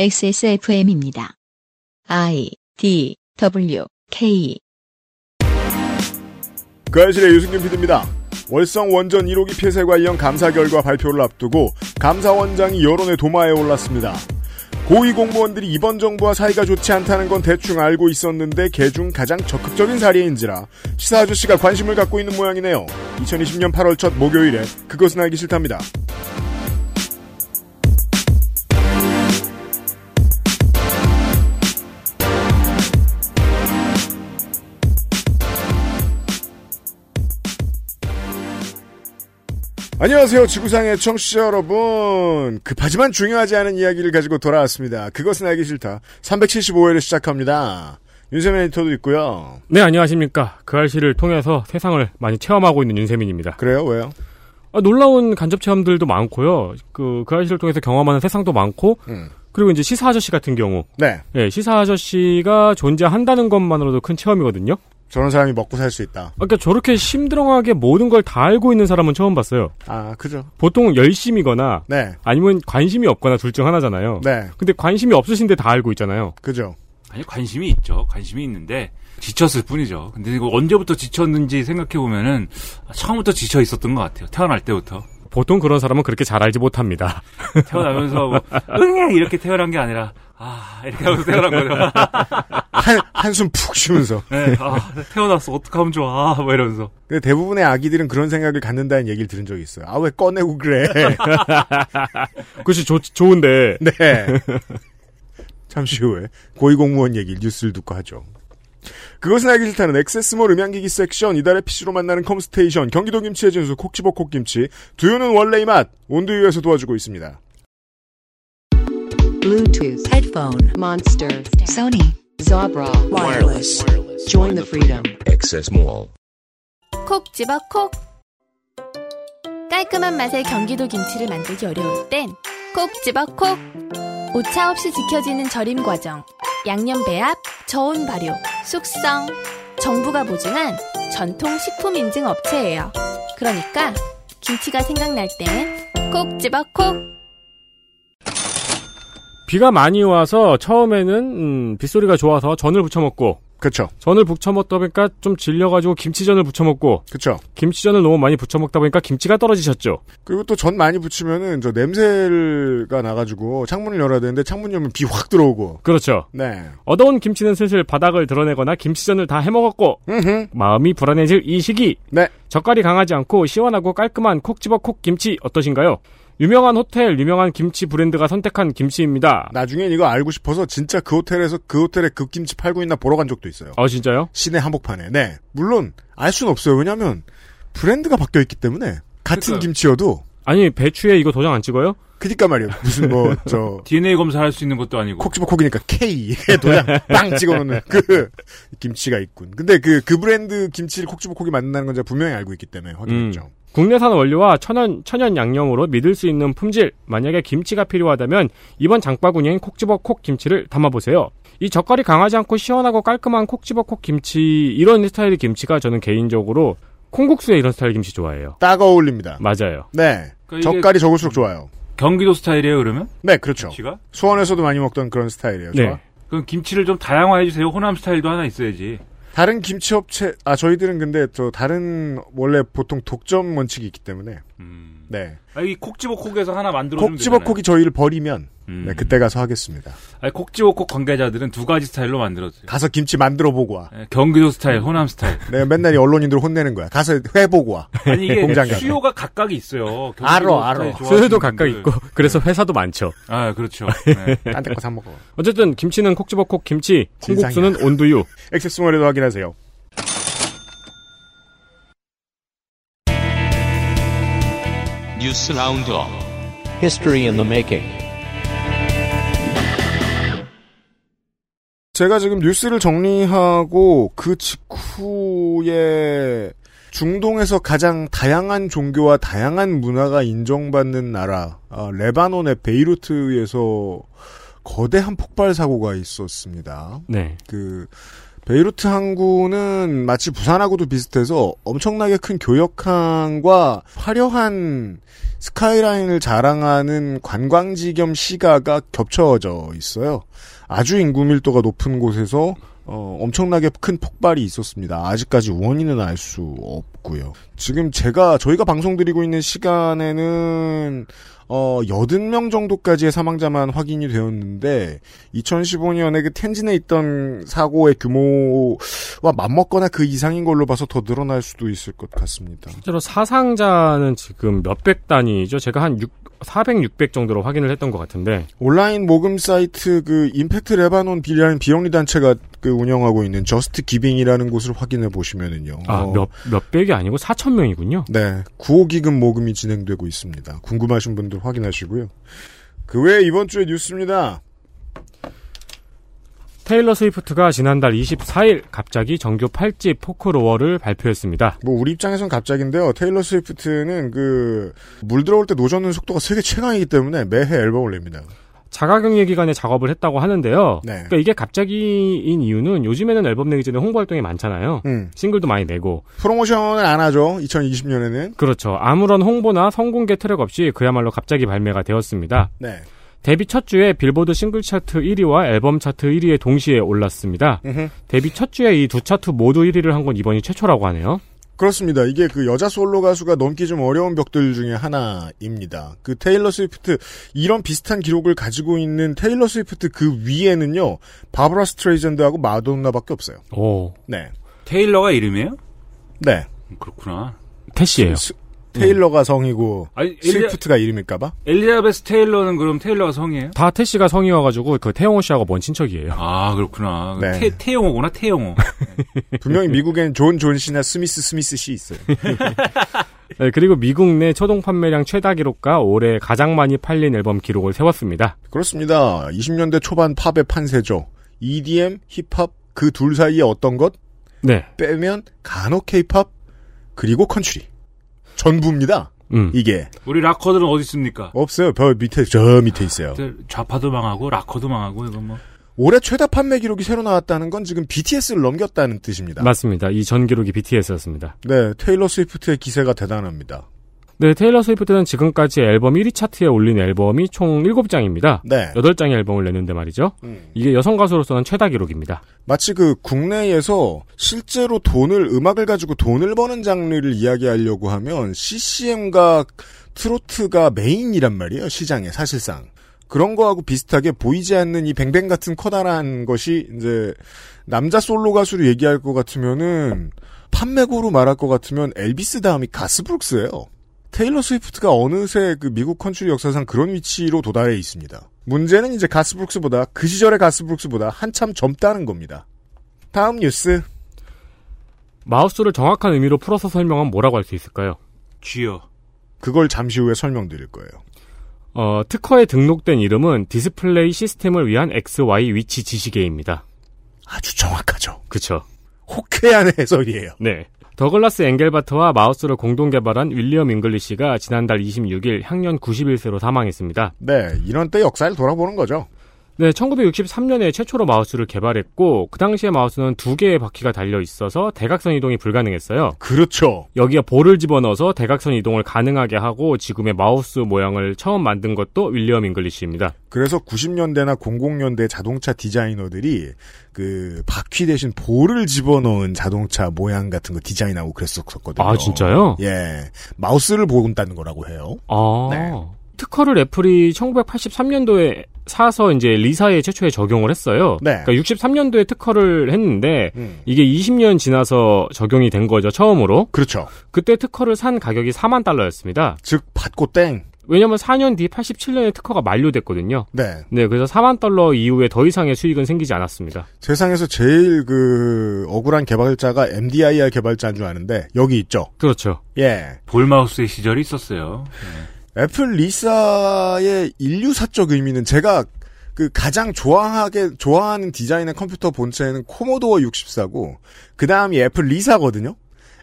XSFM입니다. I D W K 그 알실의 유승균 PD입니다. 월성 원전 1호기 폐쇄 관련 감사 결과 발표를 앞두고 감사원장이 여론의 도마에 올랐습니다. 고위 공무원들이 이번 정부와 사이가 좋지 않다는 건 대충 알고 있었는데 개중 가장 적극적인 사례인지라 시사 아저씨가 관심을 갖고 있는 모양이네요. 2020년 8월 첫 목요일에 그것은 알기 싫답니다. 안녕하세요. 지구상의 청취자 여러분. 급하지만 중요하지 않은 이야기를 가지고 돌아왔습니다. 그것은 알기 싫다. 375회를 시작합니다. 윤세민 에디터도 있고요. 네, 안녕하십니까. 그 알씨를 통해서 세상을 많이 체험하고 있는 윤세민입니다. 그래요? 왜요? 아, 놀라운 간접 체험들도 많고요. 그, 그 알씨를 통해서 경험하는 세상도 많고, 음. 그리고 이제 시사 아저씨 같은 경우. 네. 예, 시사 아저씨가 존재한다는 것만으로도 큰 체험이거든요. 저런 사람이 먹고 살 수 있다. 아, 그러니까 저렇게 심드렁하게 모든 걸 다 알고 있는 사람은 처음 봤어요. 아, 그죠. 보통 열심이거나, 네. 아니면 관심이 없거나 둘 중 하나잖아요. 네. 근데 관심이 없으신데 다 알고 있잖아요. 그죠. 아니 관심이 있죠. 관심이 있는데 지쳤을 뿐이죠. 근데 이거 언제부터 지쳤는지 생각해 보면은 처음부터 지쳐 있었던 것 같아요. 태어날 때부터 보통 그런 사람은 그렇게 잘 알지 못합니다. 태어나면서 뭐, 응애 이렇게 태어난 게 아니라 아 이렇게 하면서 태어난 거죠. 한, 한숨 푹 쉬면서. 네, 아 태어났어 어떡하면 좋아 뭐 이러면서 근데 대부분의 아기들은 그런 생각을 갖는다는 얘기를 들은 적이 있어요. 아, 왜 꺼내고 그래. 그것이 좋, 좋은데, 네. 잠시 후에 고위공무원 얘기를 뉴스를 듣고 하죠. 그것은 알기 싫다는 액세스몰 음향기기 섹션, 이달의 PC로 만나는 컴스테이션, 경기도 김치의 진수, 콕 집어 콕김치, 두유는 원래의 맛, 온두유에서 도와주고 있습니다. Bluetooth, headphone, Monster, Sony, Zabra, wireless. Join the freedom. Access Mall. 콕 집어 콕 깔끔한 맛의 경기도 김치를 만들기 어려울 땐 콕 집어 콕 오차 없이 지켜지는 절임 과정 양념 배합 저온 발효 숙성. 정부가 보증한 전통 식품 인증 업체예요. 그러니까 김치가 생각날 땐 콕 집어 콕. 비가 많이 와서 처음에는 음, 빗소리가 좋아서 전을 부쳐 먹고 그쵸. 전을 부쳐 먹다 보니까 좀 질려가지고 김치전을 부쳐 먹고 그쵸. 김치전을 너무 많이 부쳐 먹다 보니까 김치가 떨어지셨죠. 그리고 또 전 많이 붙이면은 저 냄새가 나가지고 창문을 열어야 되는데 창문 열면 비 확 들어오고. 그렇죠. 네. 얻어온 김치는 슬슬 바닥을 드러내거나 김치전을 다 해먹었고 음흠. 마음이 불안해질 이 시기 네. 젓갈이 강하지 않고 시원하고 깔끔한 콕 집어 콕 김치 어떠신가요? 유명한 호텔, 유명한 김치 브랜드가 선택한 김치입니다. 나중엔 이거 알고 싶어서 진짜 그 호텔에서 그 호텔에 그 김치 팔고 있나 보러 간 적도 있어요. 어 진짜요? 시내 한복판에. 네. 물론 알 수는 없어요. 왜냐면 브랜드가 바뀌어 있기 때문에 같은 그러니까요. 김치여도 아니 배추에 이거 도장 안 찍어요? 그니까 말이에요. 무슨 뭐 저 DNA 검사할 수 있는 것도 아니고 콕 집어 콕이니까 K 도장 빵 찍어놓는 그 김치가 있군. 근데 그 그 브랜드 김치를 콕 집어 콕이 만든다는 건 제가 분명히 알고 있기 때문에 확인했죠. 국내산 원료와 천연, 천연 양념으로 믿을 수 있는 품질, 만약에 김치가 필요하다면 이번 장바구니엔 콕 집어 콕 김치를 담아보세요. 이 젓갈이 강하지 않고 시원하고 깔끔한 콕 집어 콕 김치, 이런 스타일의 김치가 저는 개인적으로 콩국수에 이런 스타일 김치 좋아해요. 딱 어울립니다. 맞아요. 네. 그러니까 젓갈이 적을수록 좋아요. 경기도 스타일이에요 그러면 네, 그렇죠. 김치가 수원에서도 많이 먹던 그런 스타일이에요. 좋아. 네. 그럼 김치를 좀 다양화해 주세요. 호남 스타일도 하나 있어야지. 다른 김치 업체 아 저희들은 근데 저 다른 원래 보통 독점 원칙이 있기 때문에 음. 네. 아, 이 콕집어 콕에서 하나 만들어 주면 콕집어 콕이 저희를 버리면 음. 네, 그때 가서 하겠습니다. 아니, 콕집어 콕 관계자들은 두 가지 스타일로 만들었어요. 가서 김치 만들어 보고 와. 예, 경기도 스타일, 호남 스타일. 내가 맨날 이 언론인들 혼내는 거야. 가서 회 보고 와. 아니 이게 공장. 수요가 각각이 있어요. 알어, 알어. 수요도 각각 분들. 있고, 그래서 회사도 많죠. 아 그렇죠. 네. 딴데 거사 먹어. 어쨌든 김치는 콕 집어 콕 김치, 콩국수는 온두유. 액세스몰에도 확인하세요. 뉴스 roundup. History in the making. 제가 지금 뉴스를 정리하고 그 직후에 중동에서 가장 다양한 종교와 다양한 문화가 인정받는 나라, 아, 레바논의 베이루트에서 거대한 폭발 사고가 있었습니다. 네. 그 베이루트 항구는 마치 부산하고도 비슷해서 엄청나게 큰 교역항과 화려한 스카이라인을 자랑하는 관광지 겸 시가가 겹쳐져 있어요. 아주 인구 밀도가 높은 곳에서 어, 엄청나게 큰 폭발이 있었습니다. 아직까지 원인은 알 수 없고요. 지금 제가 저희가 방송 드리고 있는 시간에는 어, 80명 정도까지의 사망자만 확인이 되었는데 2015년에 그 텐진에 있던 사고의 규모와 맞먹거나 그 이상인 걸로 봐서 더 늘어날 수도 있을 것 같습니다. 실제로 사상자는 지금 몇백 단위죠. 제가 한 6, 400, 600 정도로 확인을 했던 것 같은데 온라인 모금 사이트 그 Impact Lebanon 비라는 비영리 단체가 그 운영하고 있는 JustGiving이라는 곳을 확인해 보시면은요. 아, 어, 몇, 몇백이 아니고 4천 명이군요. 네, 구호 기금 모금이 진행되고 있습니다. 궁금하신 분들 확인하시고요. 그 외에 이번 주의 뉴스입니다. 테일러 스위프트가 지난달 24일 갑자기 정규 8집 Folklore를 발표했습니다. 뭐 우리 입장에선 갑자기인데요. 테일러 스위프트는 그 물 들어올 때 노젓는 속도가 세계 최강이기 때문에 매해 앨범을 냅니다. 자가격리 기간에 작업을 했다고 하는데요. 네. 그러니까 이게 갑자기인 이유는 요즘에는 앨범 내기 전에 홍보 활동이 많잖아요. 음, 싱글도 많이 내고 프로모션을 안 하죠. 2020년에는. 그렇죠. 아무런 홍보나 선공개 트랙 없이 그야말로 갑자기 발매가 되었습니다. 네. 데뷔 첫 주에 빌보드 싱글 차트 1위와 앨범 차트 1위에 동시에 올랐습니다. 데뷔 첫 주에 이 두 차트 모두 1위를 한 건 이번이 최초라고 하네요. 그렇습니다. 이게 그 여자 솔로 가수가 넘기 좀 어려운 벽들 중에 하나입니다. 그 테일러 스위프트 이런 비슷한 기록을 가지고 있는 테일러 스위프트 그 위에는요 바브라 스트라이샌드하고 마돈나밖에 없어요. 오, 네, 테일러가 이름이에요? 네. 음, 그렇구나. 태씨예요. 스- 테일러가 성이고 아니, 엘리, 스위프트가 이름일까봐? 엘리자베스 테일러는 그럼 테일러가 성이에요? 다 태씨가 성이어가지고 그 태영호 씨하고 먼 친척이에요. 아, 그렇구나. 네. 태, 태영호구나, 태영호. 분명히 미국엔 존 존 씨나 스미스 스미스 씨 있어요. 네, 그리고 미국 내 초동 판매량 최다 기록과 올해 가장 많이 팔린 앨범 기록을 세웠습니다. 그렇습니다. 20년대 초반 팝의 판세죠. EDM, 힙합 그 둘 사이에 어떤 것 네, 빼면 간혹 케이팝 그리고 컨츄리 전부입니다. 음. 이게 우리 락커들은 어디 있습니까? 없어요. 저 밑에 저 밑에 있어요. 좌파도 망하고, 락커도 망하고, 이건 뭐. 올해 최다 판매 기록이 새로 나왔다는 건 지금 BTS를 넘겼다는 뜻입니다. 맞습니다. 이 전 기록이 BTS였습니다. 네, 테일러 스위프트의 기세가 대단합니다. 네, 테일러 스위프트는 지금까지 앨범 1위 차트에 올린 앨범이 총 7장입니다. 네, 8장의 앨범을 냈는데 말이죠. 음. 이게 여성 가수로서는 최다 기록입니다. 마치 그 국내에서 실제로 돈을 음악을 가지고 돈을 버는 장르를 이야기하려고 하면 CCM과 트로트가 메인이란 말이에요. 시장에 사실상. 그런 거하고 비슷하게 보이지 않는 이 뱅뱅 같은 커다란 것이 이제 남자 솔로 가수를 얘기할 것 같으면은 판매고로 말할 것 같으면 엘비스 다음이 가스브룩스예요. 테일러 스위프트가 어느새 그 미국 컨트리 역사상 그런 위치로 도달해 있습니다. 문제는 이제 가스브룩스보다 그 시절의 가스브룩스보다 한참 젊다는 겁니다. 다음 뉴스. 마우스를 정확한 의미로 풀어서 설명하면 뭐라고 할 수 있을까요? 쥐어. 그걸 잠시 후에 설명드릴 거예요. 어, 특허에 등록된 이름은 디스플레이 시스템을 위한 XY 위치 지시계입니다. 아주 정확하죠. 그쵸. 호쾌한 해석이에요. 네. 더글라스 앵겔바트와 마우스를 공동 개발한 윌리엄 잉글리시가 지난달 26일 향년 91세로 사망했습니다. 네, 이런 때 역사를 돌아보는 거죠. 네, 1963년에 최초로 마우스를 개발했고 그 당시에 마우스는 두 개의 바퀴가 달려 있어서 대각선 이동이 불가능했어요. 그렇죠. 여기에 볼을 집어넣어서 대각선 이동을 가능하게 하고 지금의 마우스 모양을 처음 만든 것도 윌리엄 잉글리시입니다. 그래서 90년대나 00년대 자동차 디자이너들이 그 바퀴 대신 볼을 집어넣은 자동차 모양 같은 거 디자인하고 그랬었거든요. 아, 진짜요? 예. 마우스를 본다는 거라고 해요. 아. 네. 특허를 애플이 1983년도에 사서 이제 리사에 최초에 적용을 했어요. 네. 그러니까 63년도에 특허를 했는데 음. 이게 20년 지나서 적용이 된 거죠, 처음으로. 그렇죠. 그때 특허를 산 가격이 4만 달러였습니다. 즉 받고 땡. 왜냐면 4년 뒤 87년에 특허가 만료됐거든요. 네. 네, 그래서 4만 달러 이후에 더 이상의 수익은 생기지 않았습니다. 세상에서 제일 그 억울한 개발자가 MDIR 개발자인 줄 아는데 여기 있죠. 그렇죠. 예. 볼마우스의 시절이 있었어요. 애플 리사의 인류사적 의미는 제가 그 가장 좋아하게 좋아하는 디자인의 컴퓨터 본체는 코모도어 64고 그 다음이 애플 리사거든요.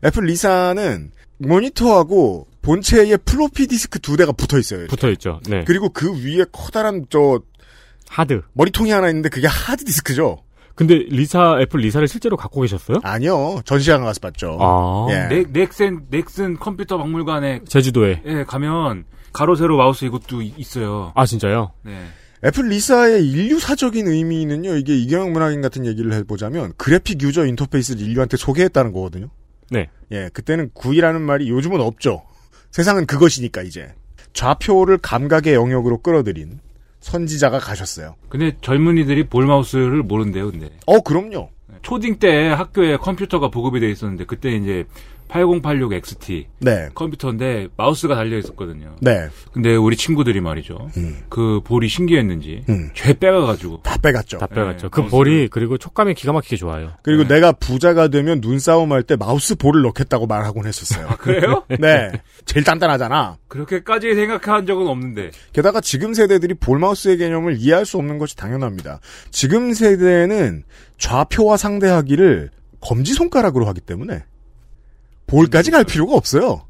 애플 리사는 모니터하고 본체에 플로피 디스크 두 대가 붙어 있어요. 붙어 있죠. 네. 그리고 그 위에 커다란 저 하드. 머리통이 하나 있는데 그게 하드 디스크죠. 근데 리사 애플 리사를 실제로 갖고 계셨어요? 아니요. 전시장 가서 봤죠. 아. 예. 넥, 넥센, 넥슨 컴퓨터 박물관에 제주도에. 예, 가면 가로 세로 마우스 이것도 이- 있어요. 아 진짜요? 네. 애플 리사의 인류사적인 의미는요, 이게 이경영 문학인 같은 얘기를 해보자면, 그래픽 유저 인터페이스를 인류한테 소개했다는 거거든요. 네. 예, 그때는 구이라는 말이 요즘은 없죠. 세상은 그것이니까, 이제. 좌표를 감각의 영역으로 끌어들인 선지자가 가셨어요. 근데 젊은이들이 볼 마우스를 모른대요, 근데. 어, 그럼요. 초딩 때 학교에 컴퓨터가 보급이 돼 있었는데 그때 이제 8086 XT 네. 컴퓨터인데 마우스가 달려 있었거든요. 네. 근데 우리 친구들이 말이죠. 음. 그 볼이 신기했는지 음. 죄 빼가가지고 다 빼갔죠. 다 빼갔죠. 네, 그 마우스를- 볼이 그리고 촉감이 기가 막히게 좋아요. 그리고 네. 내가 부자가 되면 눈싸움 할 때 마우스 볼을 넣겠다고 말하곤 했었어요. 그래요? 네. 제일 단단하잖아. 그렇게까지 생각한 적은 없는데. 게다가 지금 세대들이 볼 마우스의 개념을 이해할 수 없는 것이 당연합니다. 지금 세대는 좌표와 상대하기를 검지 손가락으로 하기 때문에 볼까지 갈 필요가 없어요.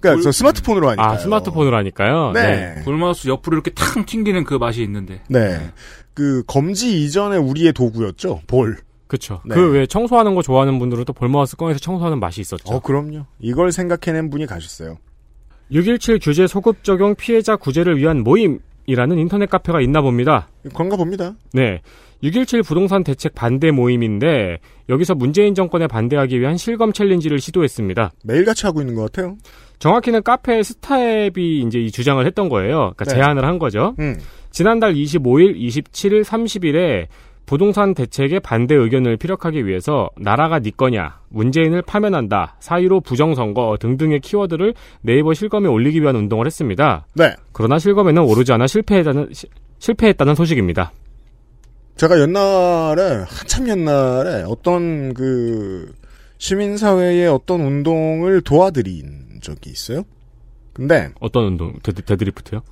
그러니까 볼- 저 스마트폰으로 하니까. 아 스마트폰으로 하니까요. 네. 볼 마우스 옆으로 이렇게 탕 튕기는 그 맛이 있는데. 네. 그 검지 이전에 우리의 도구였죠. 볼. 그렇죠. 네. 그왜 청소하는 거 좋아하는 분들은 또 볼마우스 꺼내서 청소하는 맛이 있었죠. 어, 그럼요. 이걸 생각해낸 분이 가셨어요. 617 규제 소급 적용 피해자 구제를 위한 모임이라는 인터넷 카페가 있나 봅니다. 그런가 봅니다. 네. 617 부동산 대책 반대 모임인데 여기서 문재인 정권에 반대하기 위한 실검 챌린지를 시도했습니다. 매일같이 하고 있는 것 같아요. 정확히는 카페 스타앱이 이제 이 주장을 했던 거예요. 그러니까 네. 제안을 한 거죠. 음. 지난달 25일, 27일, 30일에 부동산 대책의 반대 의견을 피력하기 위해서 나라가 네 거냐, 문재인을 파면한다, 사유로 부정선거 등등의 키워드를 네이버 실검에 올리기 위한 운동을 했습니다. 네. 그러나 실검에는 오르지 않아 실패했다는, 시- 실패했다는 소식입니다. 제가 옛날에, 한참 옛날에 어떤 그, 시민사회의 어떤 운동을 도와드린 적이 있어요. 근데, 어떤 운동, 데, 데드리프트요?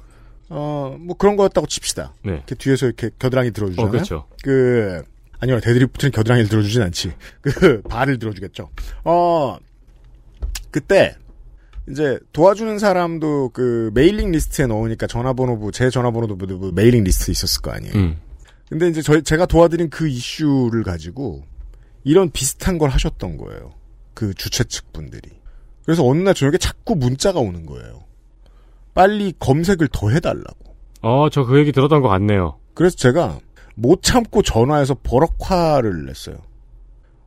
어, 뭐 그런 거였다고 칩시다. 네. 이렇게 뒤에서 이렇게 겨드랑이 들어주잖아요. 어, 그렇죠. 그, 아니요, 데드리프트는 겨드랑이를 들어주진 않지. 그, 발을 들어주겠죠. 어, 그때, 이제 도와주는 사람도 그 메일링 리스트에 넣으니까 전화번호부, 제 전화번호도 메일링 리스트에 있었을 거 아니에요. 음. 근데 이제 저희, 제가 도와드린 그 이슈를 가지고 이런 비슷한 걸 하셨던 거예요. 그 주최 측 분들이. 그래서 어느 날 저녁에 자꾸 문자가 오는 거예요. 빨리 검색을 더 해달라고. 어, 저 그 얘기 들었던 것 같네요. 그래서 제가 못 참고 전화해서 버럭화를 냈어요.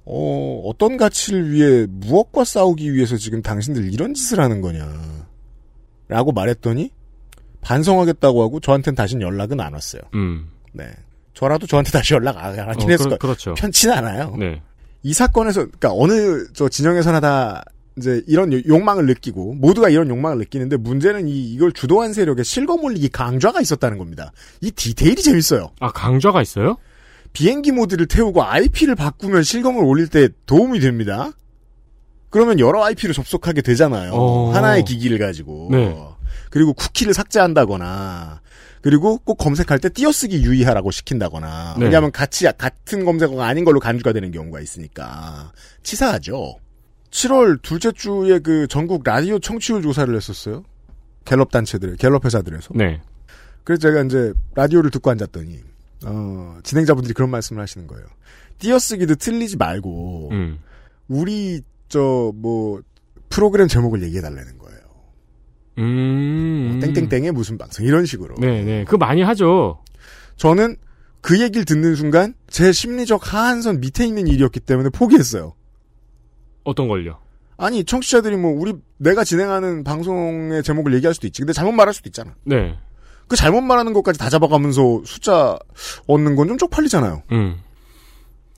어, 어떤 가치를 위해 무엇과 싸우기 위해서 지금 당신들 이런 짓을 하는 거냐. 라고 말했더니 반성하겠다고 하고 저한테는 다시 연락은 안 왔어요. 음. 네. 저라도 저한테 다시 연락 안 하긴 어, 했을 그, 거예요. 그렇죠. 편치는 않아요. 네. 이 사건에서, 그니까 어느 저 진영에서나 다 이제 이런 요- 욕망을 느끼고 모두가 이런 욕망을 느끼는데 문제는 이, 이걸 주도한 세력에 실검 올리기 강좌가 있었다는 겁니다. 이 디테일이 재밌어요. 아, 강좌가 있어요? 비행기 모드를 태우고 IP를 바꾸면 실검을 올릴 때 도움이 됩니다. 그러면 여러 IP를 접속하게 되잖아요. 어. 하나의 기기를 가지고. 네. 그리고 쿠키를 삭제한다거나, 그리고 꼭 검색할 때 띄어쓰기 유의하라고 시킨다거나. 네. 왜냐하면 같이 같은 검색어가 아닌 걸로 간주가 되는 경우가 있으니까 치사하죠. 7월 둘째 주에 그 전국 라디오 청취율 조사를 했었어요. 갤럽 단체들, 갤럽 회사들에서. 네. 그래서 제가 이제 라디오를 듣고 앉았더니 어, 진행자분들이 그런 말씀을 하시는 거예요. 띄어쓰기도 틀리지 말고 음. 우리 저 뭐 프로그램 제목을 얘기해 달라는 거예요. 음. 뭐 땡땡땡의 무슨 방송 이런 식으로. 네네. 그거 많이 하죠. 저는 그 얘기를 듣는 순간 제 심리적 하한선 밑에 있는 일이었기 때문에 포기했어요. 어떤 걸요? 아니 청취자들이 뭐 우리 내가 진행하는 방송의 제목을 얘기할 수도 있지. 근데 잘못 말할 수도 있잖아. 네. 그 잘못 말하는 것까지 다 잡아가면서 숫자 얻는 건 좀 쪽팔리잖아요. 음.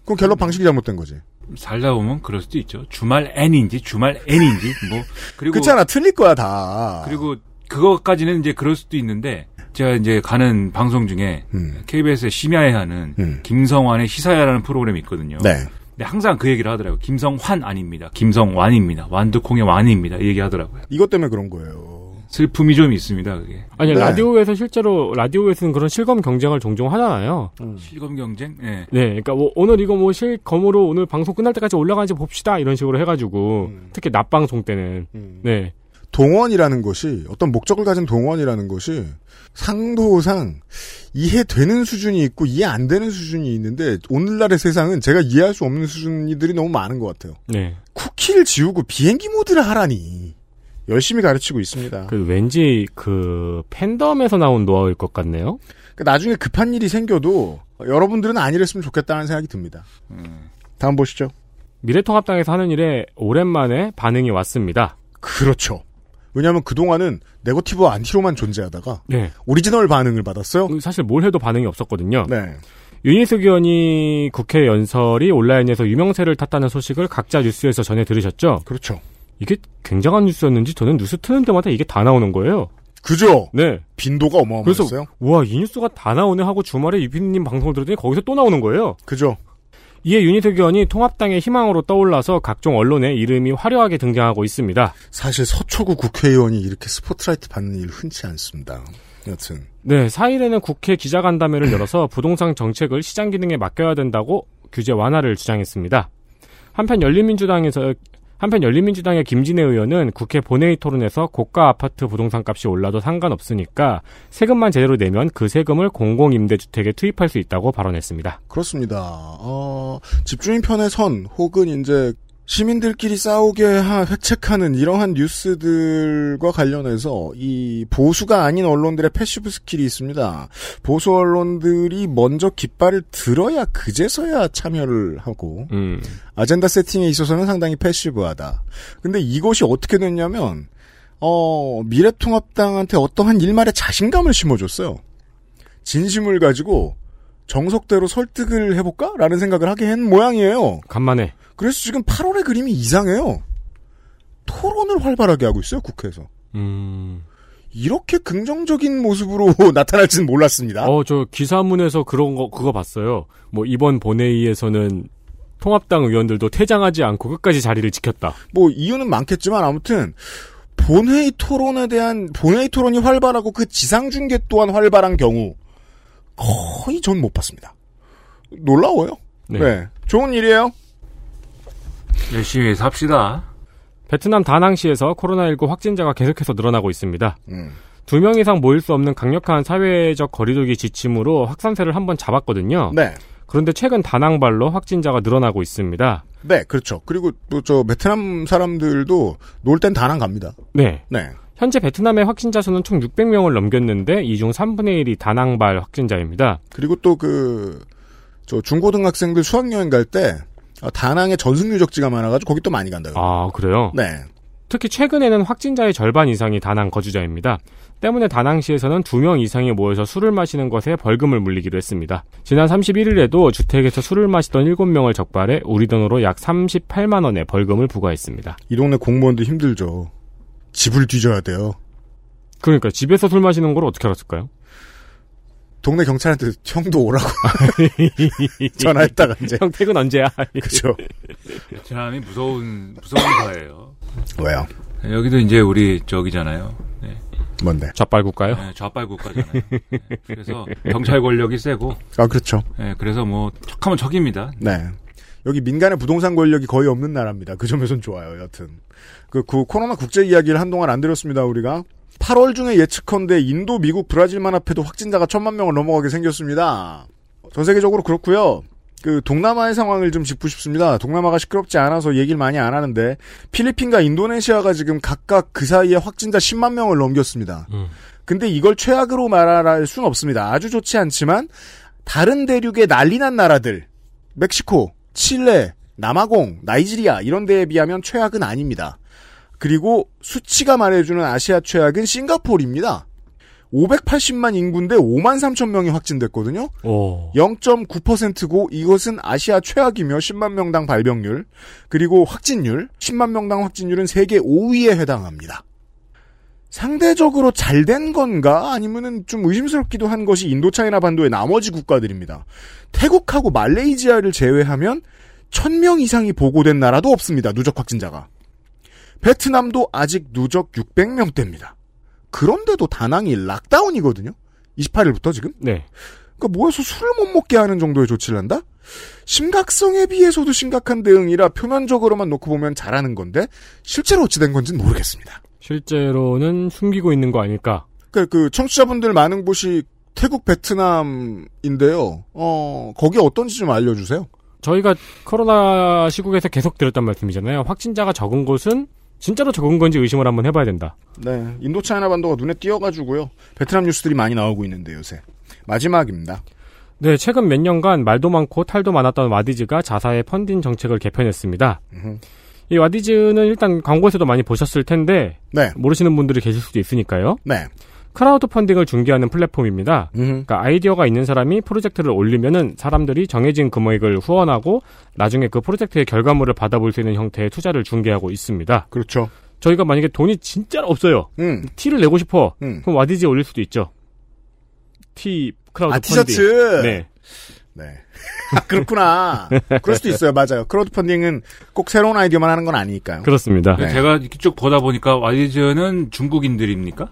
그건 갤럽 방식이 잘못된 거지. 살다 보면 그럴 수도 있죠. 주말 N인지 주말 N인지 뭐 그리고 그렇잖아. 틀릴 거야 다. 그리고 그거까지는 이제 그럴 수도 있는데 제가 이제 가는 방송 중에 음. KBS의 심야에 하는 음. 김성환의 시사야라는 프로그램이 있거든요. 네. 근데 항상 그 얘기를 하더라고요. 김성환 아닙니다. 김성완입니다. 완두콩의 완입니다. 이 얘기 하더라고요. 이것 때문에 그런 거예요. 슬픔이 좀 있습니다. 그게 아니 네. 라디오에서 실제로 라디오에서는 그런 실검 경쟁을 종종 하잖아요. 실검 경쟁. 예. 네, 그러니까 뭐 오늘 이거 뭐 실검으로 오늘 방송 끝날 때까지 올라가는지 봅시다 이런 식으로 해가지고 음. 특히 낮 방송 때는 음. 네, 동원이라는 것이 어떤 목적을 가진 동원이라는 것이 상도상 이해되는 수준이 있고 이해 안 되는 수준이 있는데 오늘날의 세상은 제가 이해할 수 없는 수준이들이 너무 많은 것 같아요. 네. 쿠키를 지우고 비행기 모드를 하라니 열심히 가르치고 있습니다. 그 왠지 그 팬덤에서 나온 노하우일 것 같네요. 그러니까 나중에 급한 일이 생겨도 여러분들은 안 이랬으면 좋겠다는 생각이 듭니다. 다음 보시죠. 미래통합당에서 하는 일에 오랜만에 반응이 왔습니다. 그렇죠. 왜냐하면 그동안은 네거티브와 안티로만 존재하다가 네. 오리지널 반응을 받았어요. 사실 뭘 해도 반응이 없었거든요. 네. 윤희숙 의원이 국회 연설이 온라인에서 유명세를 탔다는 소식을 각자 뉴스에서 전해 들으셨죠? 그렇죠. 이게 굉장한 뉴스였는지 저는 뉴스 트는 데마다 이게 다 나오는 거예요. 그죠? 네. 빈도가 어마어마했어요. 그래서 와, 이 뉴스가 다 나오네 하고 주말에 유피님 방송을 들었더니 거기서 또 나오는 거예요. 그죠? 이에 윤희숙 의원이 통합당의 희망으로 떠올라서 각종 언론에 이름이 화려하게 등장하고 있습니다. 사실 서초구 국회의원이 이렇게 스포트라이트 받는 일 흔치 않습니다. 여튼 네, 4일에는 국회 기자간담회를 열어서 부동산 정책을 시장 기능에 맡겨야 된다고 규제 완화를 주장했습니다. 한편 열린민주당에서 한편 열린민주당의 김진애 의원은 국회 본회의 토론에서 고가 아파트 부동산 값이 올라도 상관없으니까 세금만 제대로 내면 그 세금을 공공임대주택에 투입할 수 있다고 발언했습니다. 그렇습니다. 어, 집주인 편의 선 혹은 이제 시민들끼리 싸우게 하, 회책하는 이러한 뉴스들과 관련해서 이 보수가 아닌 언론들의 passive 스킬이 있습니다. 보수 언론들이 먼저 깃발을 들어야 그제서야 참여를 하고 음, 아젠다 세팅에 있어서는 상당히 passive하다. 근데 이것이 어떻게 됐냐면 어, 미래통합당한테 어떠한 일말의 자신감을 심어줬어요. 진심을 가지고 정석대로 설득을 해볼까? 라는 생각을 하게 한 모양이에요. 간만에 그래서 지금 8월의 그림이 이상해요. 토론을 활발하게 하고 있어요, 국회에서. 음, 이렇게 긍정적인 모습으로 나타날지는 몰랐습니다. 어, 저 기사문에서 그런 거 그거 봤어요. 뭐 이번 본회의에서는 통합당 의원들도 퇴장하지 않고 끝까지 자리를 지켰다. 뭐 이유는 많겠지만 아무튼 본회의 토론에 대한 본회의 토론이 활발하고 그 지상 중계 또한 활발한 경우 거의 전 못 봤습니다. 놀라워요. 네. 네. 좋은 일이에요. 열심히 삽시다. 베트남 다낭시에서 코로나19 확진자가 계속해서 늘어나고 있습니다. 음. 두명 이상 모일 수 없는 강력한 사회적 거리두기 지침으로 확산세를 한번 잡았거든요. 네. 그런데 최근 다낭발로 확진자가 늘어나고 있습니다. 네, 그렇죠. 그리고 또 저 베트남 사람들도 놀 땐 다낭 갑니다. 네. 네. 현재 베트남의 확진자 수는 총 600명을 넘겼는데 이 중 3분의 1이 다낭발 확진자입니다. 그리고 또 그 저 중고등학생들 수학여행 갈 때 다낭에 전승 유적지가 많아가지고 거기 또 많이 간다요. 아, 그래요? 네. 특히 최근에는 확진자의 절반 이상이 다낭 거주자입니다. 때문에 다낭시에서는 두명 이상이 모여서 술을 마시는 것에 벌금을 물리기로 했습니다. 지난 31일에도 주택에서 술을 마시던 7명을 적발해 우리 돈으로 약 38만 원의 벌금을 부과했습니다. 이 동네 공무원도 힘들죠. 집을 뒤져야 돼요. 그러니까 집에서 술 마시는 걸 어떻게 알았을까요? 동네 경찰한테 형도 오라고 전화했다가 이제 형 퇴근 언제야? 그죠. 베트남이 무서운 무서운 사회예요. 왜요? 여기도 이제 우리 저기잖아요. 네. 뭔데? 좌빨 국가요? 네, 좌빨 국가잖아요. 네. 그래서 경찰 권력이 세고, 아 그렇죠. 네, 그래서 뭐 척하면 척입니다. 네. 여기 민간의 부동산 권력이 거의 없는 나라입니다. 그 점에선 좋아요. 여튼 그, 그 코로나 국제 이야기를 한동안 안 드렸습니다. 우리가 8월 중에 예측컨대 인도, 미국, 브라질만 합해도 확진자가 천만 명을 넘어가게 생겼습니다. 전 세계적으로 그렇고요. 그 동남아의 상황을 좀 짚고 싶습니다. 동남아가 시끄럽지 않아서 얘기를 많이 안 하는데 필리핀과 인도네시아가 지금 각각 그 사이에 확진자 10만 명을 넘겼습니다. 음. 근데 이걸 최악으로 말할 수는 없습니다. 아주 좋지 않지만 다른 대륙의 난리난 나라들 멕시코, 칠레, 남아공, 나이지리아 이런 데에 비하면 최악은 아닙니다. 그리고 수치가 말해주는 아시아 최악은 싱가포르입니다. 580만 인구인데 5만 3천 명이 확진됐거든요. 오. 0.9%고 이것은 아시아 최악이며 10만 명당 발병률 그리고 확진율 10만 명당 확진율은 세계 5위에 해당합니다. 상대적으로 잘 된 건가 아니면은 좀 의심스럽기도 한 것이 인도차이나 반도의 나머지 국가들입니다. 태국하고 말레이시아를 제외하면 1000명 이상이 보고된 나라도 없습니다. 누적 확진자가. 베트남도 아직 누적 600명대입니다. 그런데도 다낭이 락다운이거든요. 28일부터 지금. 네. 그러니까 모여서 술을 못 먹게 하는 정도의 조치를 한다? 심각성에 비해서도 심각한 대응이라 표면적으로만 놓고 보면 잘하는 건데 실제로 어찌 된 건지는 모르겠습니다. 실제로는 숨기고 있는 거 아닐까? 그러니까 그 청취자분들 많은 곳이 태국 베트남인데요. 어, 거기 어떤지 좀 알려주세요. 저희가 코로나 시국에서 계속 드렸단 말씀이잖아요. 확진자가 적은 곳은 진짜로 적은 건지 의심을 한번 해봐야 된다. 네, 인도 차이나 반도가 눈에 띄어가지고요. 베트남 뉴스들이 많이 나오고 있는데 요새 마지막입니다. 네, 최근 몇 년간 말도 많고 탈도 많았던 와디즈가 자사의 펀딩 정책을 개편했습니다. 음흠. 이 와디즈는 일단 광고에서도 많이 보셨을 텐데 네, 모르시는 분들이 계실 수도 있으니까요. 네, 크라우드 펀딩을 중개하는 플랫폼입니다. 음흠. 그러니까 아이디어가 있는 사람이 프로젝트를 올리면은 사람들이 정해진 금액을 후원하고 나중에 그 프로젝트의 결과물을 받아볼 수 있는 형태의 투자를 중개하고 있습니다. 그렇죠. 저희가 만약에 돈이 진짜로 없어요. 음, 티를 내고 싶어. 음. 그럼 와디즈에 올릴 수도 있죠. 티 크라우드 아 펀딩. 티셔츠. 네. 네. 아, 그렇구나. 그럴 수도 있어요. 맞아요. 크라우드 펀딩은 꼭 새로운 아이디어만 하는 건 아니니까요. 그렇습니다. 네. 제가 이렇게 쭉 보다 보니까 와디즈는 중국인들입니까?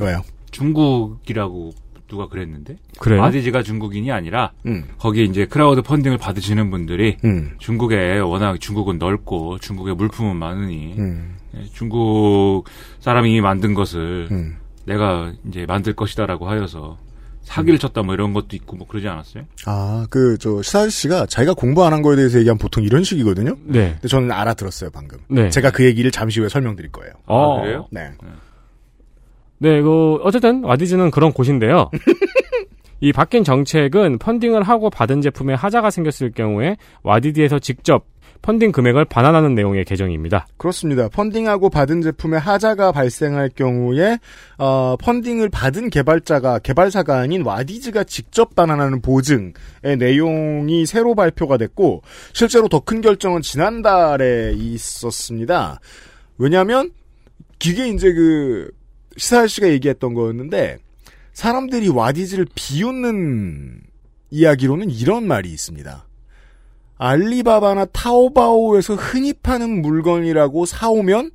왜요? 중국이라고 누가 그랬는데 그래요? 와디즈가 중국인이 아니라 음, 거기 이제 크라우드 펀딩을 받으시는 분들이 음, 중국에 워낙 중국은 넓고 중국에 물품은 많으니 음, 예, 중국 사람이 만든 것을 음. 내가 이제 만들 것이다라고 하여서 사기를 쳤다 뭐 이런 것도 있고 뭐 그러지 않았어요? 아, 그, 저, 시사일 씨가 자기가 공부 안 한 거에 대해서 얘기하면 보통 이런 식이거든요? 네. 근데 저는 알아들었어요, 방금. 네. 제가 그 얘기를 잠시 후에 설명드릴 거예요. 어. 아, 그래요? 네. 네, 그 어쨌든 와디즈는 그런 곳인데요. 이 바뀐 정책은 펀딩을 하고 받은 제품에 하자가 생겼을 경우에 와디즈에서 직접 펀딩 금액을 반환하는 내용의 개정입니다. 그렇습니다. 펀딩하고 받은 제품에 하자가 발생할 경우에 어, 펀딩을 받은 개발자가 개발사가 아닌 와디즈가 직접 반환하는 보증의 내용이 새로 발표가 됐고 실제로 더 큰 결정은 지난달에 있었습니다. 왜냐하면 이게 이제 그 시사할 씨가 얘기했던 거였는데 사람들이 와디즈를 비웃는 이야기로는 이런 말이 있습니다. 알리바바나 타오바오에서 흔히 파는 물건이라고 사오면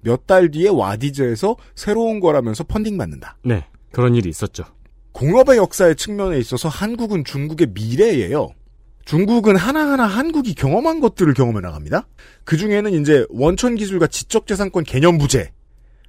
몇 달 뒤에 와디즈에서 새로운 거라면서 펀딩 받는다. 네, 그런 일이 있었죠. 공업의 역사의 측면에 있어서 한국은 중국의 미래예요. 중국은 하나하나 한국이 경험한 것들을 경험해 나갑니다. 그 중에는 이제 원천 기술과 지적 재산권 개념 부재,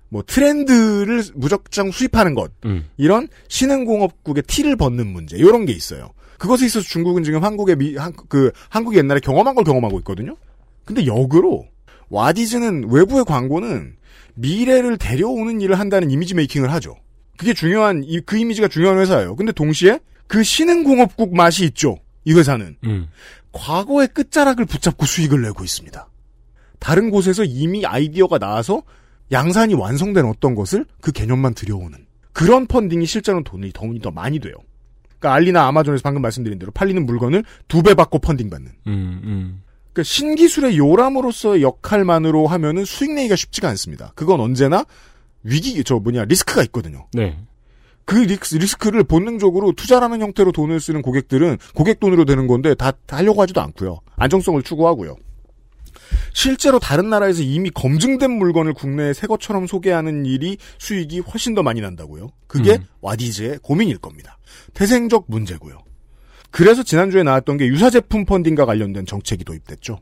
뭐 트렌드를 무작정 수입하는 것, 음. 이런 신흥공업국의 티를 벗는 문제, 이런 게 있어요. 그것에 있어서 중국은 지금 한국의 미, 한, 그, 한국이 옛날에 경험한 걸 경험하고 있거든요? 근데 역으로, 와디즈는 외부의 광고는 미래를 데려오는 일을 한다는 이미지 메이킹을 하죠. 그게 중요한, 이, 그 이미지가 중요한 회사예요. 근데 동시에 그 신흥공업국 맛이 있죠. 이 회사는. 음. 과거의 끝자락을 붙잡고 수익을 내고 있습니다. 다른 곳에서 이미 아이디어가 나와서 양산이 완성된 어떤 것을 그 개념만 들여오는 그런 펀딩이 실제로는 돈이 더, 더 많이 돼요. 그러니까 알리나 아마존에서 방금 말씀드린 대로 팔리는 물건을 두 배 받고 펀딩 받는. 음, 음. 그러니까 신기술의 요람으로서의 역할만으로 하면은 수익 내기가 쉽지가 않습니다. 그건 언제나 위기 저 뭐냐 리스크가 있거든요. 네. 그 리스, 리스크를 본능적으로 투자라는 형태로 돈을 쓰는 고객들은 고객 돈으로 되는 건데 다, 다 하려고 하지도 않고요. 안정성을 추구하고요. 실제로 다른 나라에서 이미 검증된 물건을 국내에 새 것처럼 소개하는 일이 수익이 훨씬 더 많이 난다고요. 그게 음. 와디즈의 고민일 겁니다. 태생적 문제고요. 그래서 지난주에 나왔던 게 유사 제품 펀딩과 관련된 정책이 도입됐죠.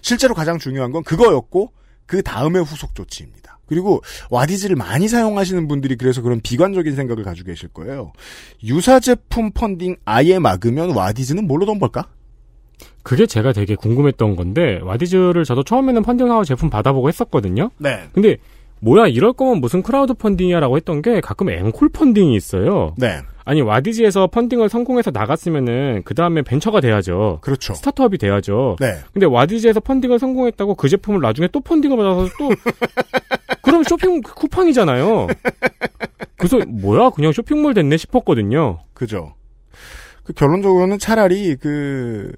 실제로 가장 중요한 건 그거였고 그 다음의 후속 조치입니다. 그리고 와디즈를 많이 사용하시는 분들이 그래서 그런 비관적인 생각을 가지고 계실 거예요. 유사 제품 펀딩 아예 막으면 와디즈는 뭘로 돈 벌까? 그게 제가 되게 궁금했던 건데 와디즈를 저도 처음에는 펀딩하고 제품 받아보고 했었거든요. 네. 근데 뭐야 이럴 거면 무슨 크라우드 펀딩이야라고 했던 게 가끔 앵콜 펀딩이 있어요. 네. 아니 와디즈에서 펀딩을 성공해서 나갔으면은 그 다음에 벤처가 돼야죠. 그렇죠. 스타트업이 돼야죠. 네. 근데 와디즈에서 펀딩을 성공했다고 그 제품을 나중에 또 펀딩을 받아서 또 그럼 쇼핑 쿠팡이잖아요. 그래서 뭐야 그냥 쇼핑몰 됐네 싶었거든요. 그죠. 그 결론적으로는 차라리 그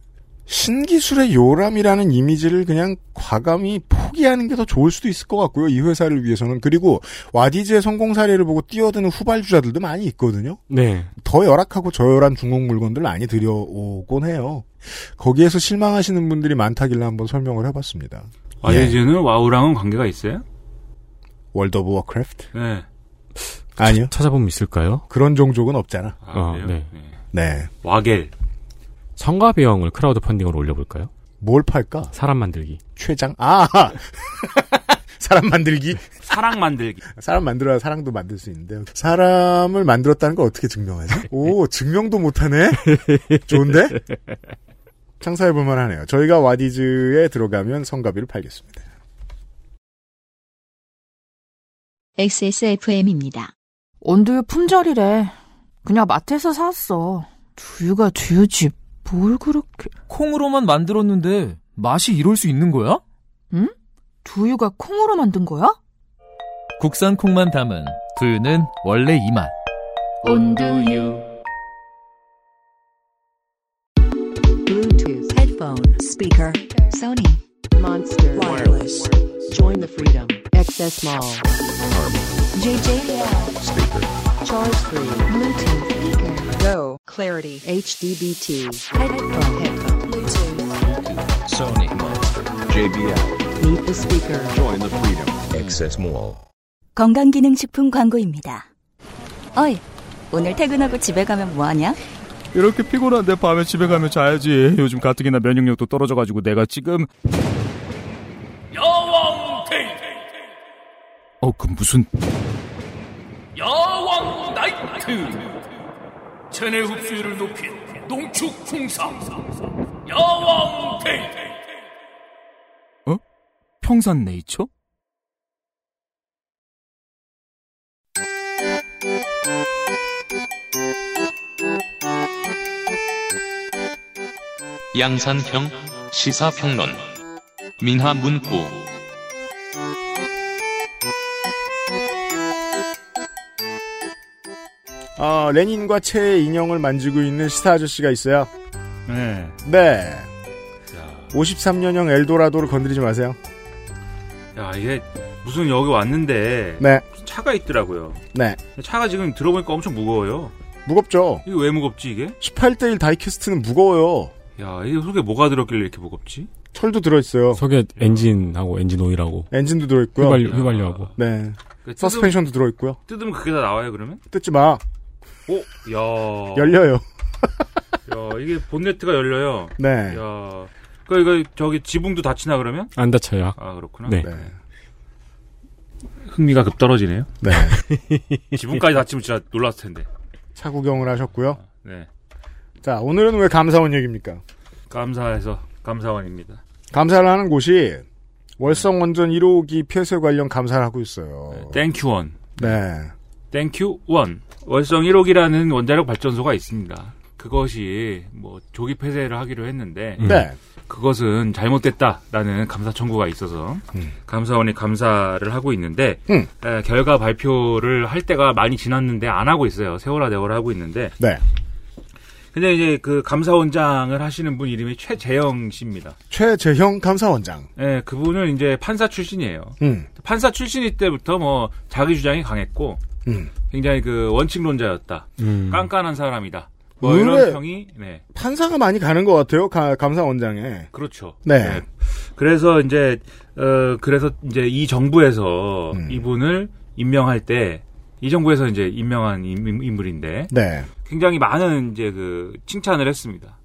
신기술의 요람이라는 이미지를 그냥 과감히 포기하는 게 더 좋을 수도 있을 것 같고요. 이 회사를 위해서는. 그리고 와디즈의 성공 사례를 보고 뛰어드는 후발주자들도 많이 있거든요. 네. 더 열악하고 저열한 중국 물건들 많이 들여오곤 해요. 거기에서 실망하시는 분들이 많다길래 한번 설명을 해봤습니다. 와디즈는 와우랑은 관계가 있어요? 월드 오브 워크래프트? 네. 아니요. 찾아보면 있을까요? 그런 종족은 없잖아. 아, 어, 그래요? 네. 네. 네. 와겔. 성가비형을 크라우드 펀딩으로 올려볼까요? 뭘 팔까? 사람 만들기. 최장? 아! 사람 만들기? 사랑 만들기. 사람 만들어야 사랑도 만들 수 있는데 사람을 만들었다는 걸 어떻게 증명하지? 오 증명도 못하네. 좋은데? 창사해볼 만 하네요. 저희가 와디즈에 들어가면 성가비를 팔겠습니다. XSFM입니다. 원두유 품절이래. 그냥 마트에서 샀어. 두유가 두유지. 뭘 그렇게... 콩으로만 만들었는데 맛이 이럴 수 있는 거야? 응? 두유가 콩으로 만든 거야? 국산 콩만 담은 두유는 원래 이 맛. 온두유. Bluetooth, headphone, speaker, Sony, Monster, wireless. Join the freedom. XS Mall. JJL. Speaker. Charge free. Bluetooth speaker. Go. Clarity. HDBT. Headphone. Headphone. Bluetooth. Sony. Monster. JBL. Meet the speaker. Join the freedom. Access Mall. 건강기능식품 광고입니다. 어이, 오늘 퇴근하고 집에 가면 뭐하냐? 이렇게 피곤한데 밤에 집에 가면 자야지. 요즘 가뜩이나 면역력도 떨어져가지고 내가 지금 야왕 데이트 어 그 무슨? 야왕 나이트! 체내 흡수율을 높인 농축 풍상. 야왕 데이트 어? 평산 네이처? 양산형 시사평론 민하문구 어, 레닌과 체의 인형을 만지고 있는 시사 아저씨가 있어요. 네. 네. 53년형 엘도라도를 건드리지 마세요. 야, 이게 무슨 여기 왔는데 네. 무슨 차가 있더라고요. 네. 차가 지금 들어보니까 엄청 무거워요. 무겁죠? 이거 왜 무겁지 이게? 18대1 다이캐스트는 무거워요. 야, 이게 속에 뭐가 들었길래 이렇게 무겁지? 철도 들어있어요. 속에 엔진하고 엔진 오일하고 엔진도 들어있고요. 휘발유, 휘발유하고. 네. 그 서스펜션도 들어있고요. 뜯으면 그게 다 나와요 그러면? 뜯지 마. 오, 야. 열려요. 야, 이게 본네트가 열려요. 네. 야. 그 이거 저기 지붕도 닫히나 그러면? 안 다쳐요. 아 그렇구나. 네. 흥미가 급 떨어지네요. 네. 지붕까지 닫히면 진짜 놀랐을 텐데. 차 구경을 하셨고요. 네. 자, 오늘은 왜 감사원 얘기입니까? 감사해서 감사원입니다. 감사를 하는 곳이 월성 원전 1호기 폐쇄 관련 감사를 하고 있어요. 땡큐원. 네. 땡큐원. 월성 1호기라는 원자력 발전소가 있습니다. 그것이 뭐 조기 폐쇄를 하기로 했는데 네. 그것은 잘못됐다라는 감사 청구가 있어서 감사원이 감사를 하고 있는데 음. 에, 결과 발표를 할 때가 많이 지났는데 안 하고 있어요. 세월아 내월아 하고 있는데 네. 근데 이제 그 감사원장을 하시는 분 이름이 최재영 씨입니다. 최재형 감사원장. 예, 그분은 이제 판사 출신이에요. 음. 판사 출신일 때부터 뭐 자기 주장이 강했고 음. 굉장히 그 원칙론자였다. 음. 깐깐한 사람이다. 뭐 이런 평이 네. 판사가 많이 가는 것 같아요. 가- 감사원장에. 그렇죠. 네. 그래서 이제 어 그래서 이제 이 정부에서 음. 이분을 임명할 때 이 정부에서 이제 임명한 인- 인물인데 네. 굉장히 많은 이제 그 칭찬을 했습니다.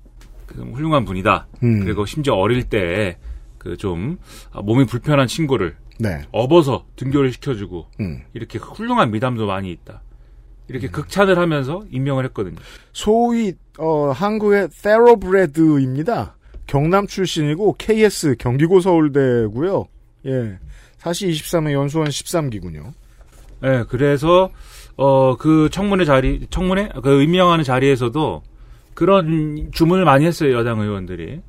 그 훌륭한 분이다. 음. 그리고 심지어 어릴 때 그 좀 몸이 불편한 친구를 네. 업어서 등교를 시켜주고 음. 이렇게 훌륭한 미담도 많이 있다. 이렇게 극찬을 하면서 임명을 했거든요. 소위 어, 한국의 테러브레드입니다. 경남 출신이고 KS 경기고 서울대고요. 예. 사시 23의 연수원 13기군요. 네, 그래서 어 그 청문회 자리 청문회 그 임명하는 자리에서도 그런 주문을 많이 했어요 여당 의원들이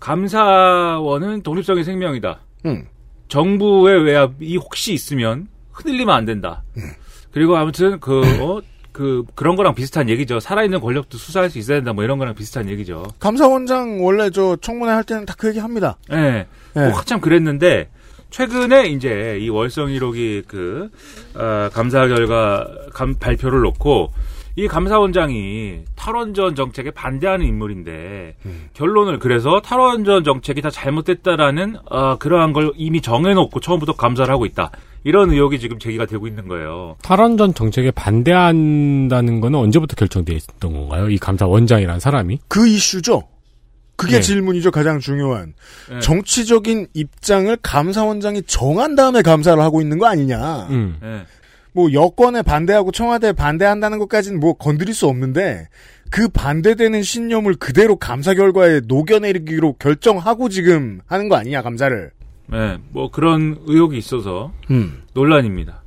감사원은 독립성의 생명이다. 음. 정부의 외압이 혹시 있으면 흔들리면 안 된다. 그리고 아무튼 그 어, 그 그런 거랑 비슷한 얘기죠. 살아있는 권력도 수사할 수 있어야 된다. 뭐 이런 거랑 비슷한 얘기죠. 감사원장 원래 저 청문회 할 때는 다 그 얘기 합니다. 네. 네. 뭐 한참 그랬는데 최근에 이제 이 월성 1호기 그 어, 감사 결과 감, 발표를 놓고 이 감사원장이 탈원전 정책에 반대하는 인물인데 결론을 그래서 탈원전 정책이 다 잘못됐다라는 어, 그러한 걸 이미 정해놓고 처음부터 감사를 하고 있다 이런 의혹이 지금 제기가 되고 있는 거예요. 탈원전 정책에 반대한다는 거는 언제부터 결정돼 있었던 건가요? 이 감사원장이라는 사람이? 그 이슈죠. 그게 네. 질문이죠, 가장 중요한. 네. 정치적인 입장을 감사원장이 정한 다음에 감사를 하고 있는 거 아니냐. 음. 네. 뭐 여권에 반대하고 청와대에 반대한다는 것까지는 뭐 건드릴 수 없는데 그 반대되는 신념을 그대로 감사 결과에 녹여내리기로 결정하고 지금 하는 거 아니냐 감사를. 네, 뭐 그런 의혹이 있어서 음. 논란입니다.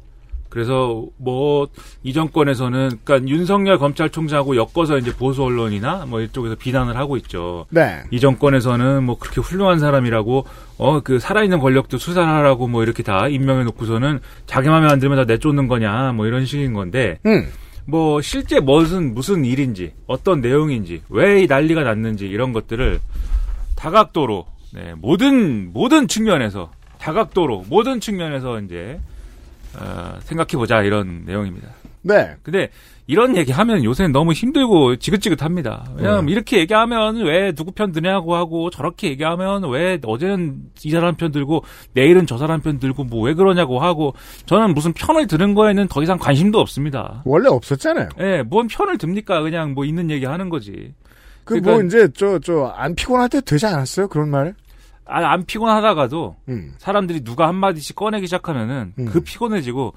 그래서 뭐 이 정권에서는 그러니까 윤석열 검찰총장하고 엮어서 이제 보수 언론이나 뭐 이쪽에서 비난을 하고 있죠. 네. 이 정권에서는 뭐 그렇게 훌륭한 사람이라고 어 그 살아있는 권력도 수사하라고 뭐 이렇게 다 임명해 놓고서는 자기 마음에 안 들면 다 내쫓는 거냐 뭐 이런 식인 건데 음. 뭐 실제 무슨 무슨 일인지 어떤 내용인지 왜 이 난리가 났는지 이런 것들을 다각도로 네, 모든 모든 측면에서 다각도로 모든 측면에서 이제 어, 생각해 보자 이런 내용입니다. 네. 근데 이런 얘기하면 요새는 너무 힘들고 지긋지긋합니다. 왜냐면 네. 이렇게 얘기하면 왜 누구 편 드냐고 하고 저렇게 얘기하면 왜 어제는 이 사람 편 들고 내일은 저 사람 편 들고 뭐 왜 그러냐고 하고 저는 무슨 편을 드는 거에는 더 이상 관심도 없습니다. 원래 없었잖아요. 예, 뭔 편을 듭니까? 그냥 뭐 있는 얘기 하는 거지. 그뭐 그러니까- 이제 저 저 안 피곤할 때 되지 않았어요 그런 말? 아, 안 피곤하다가도 음. 사람들이 누가 한 마디씩 꺼내기 시작하면은 그 피곤해지고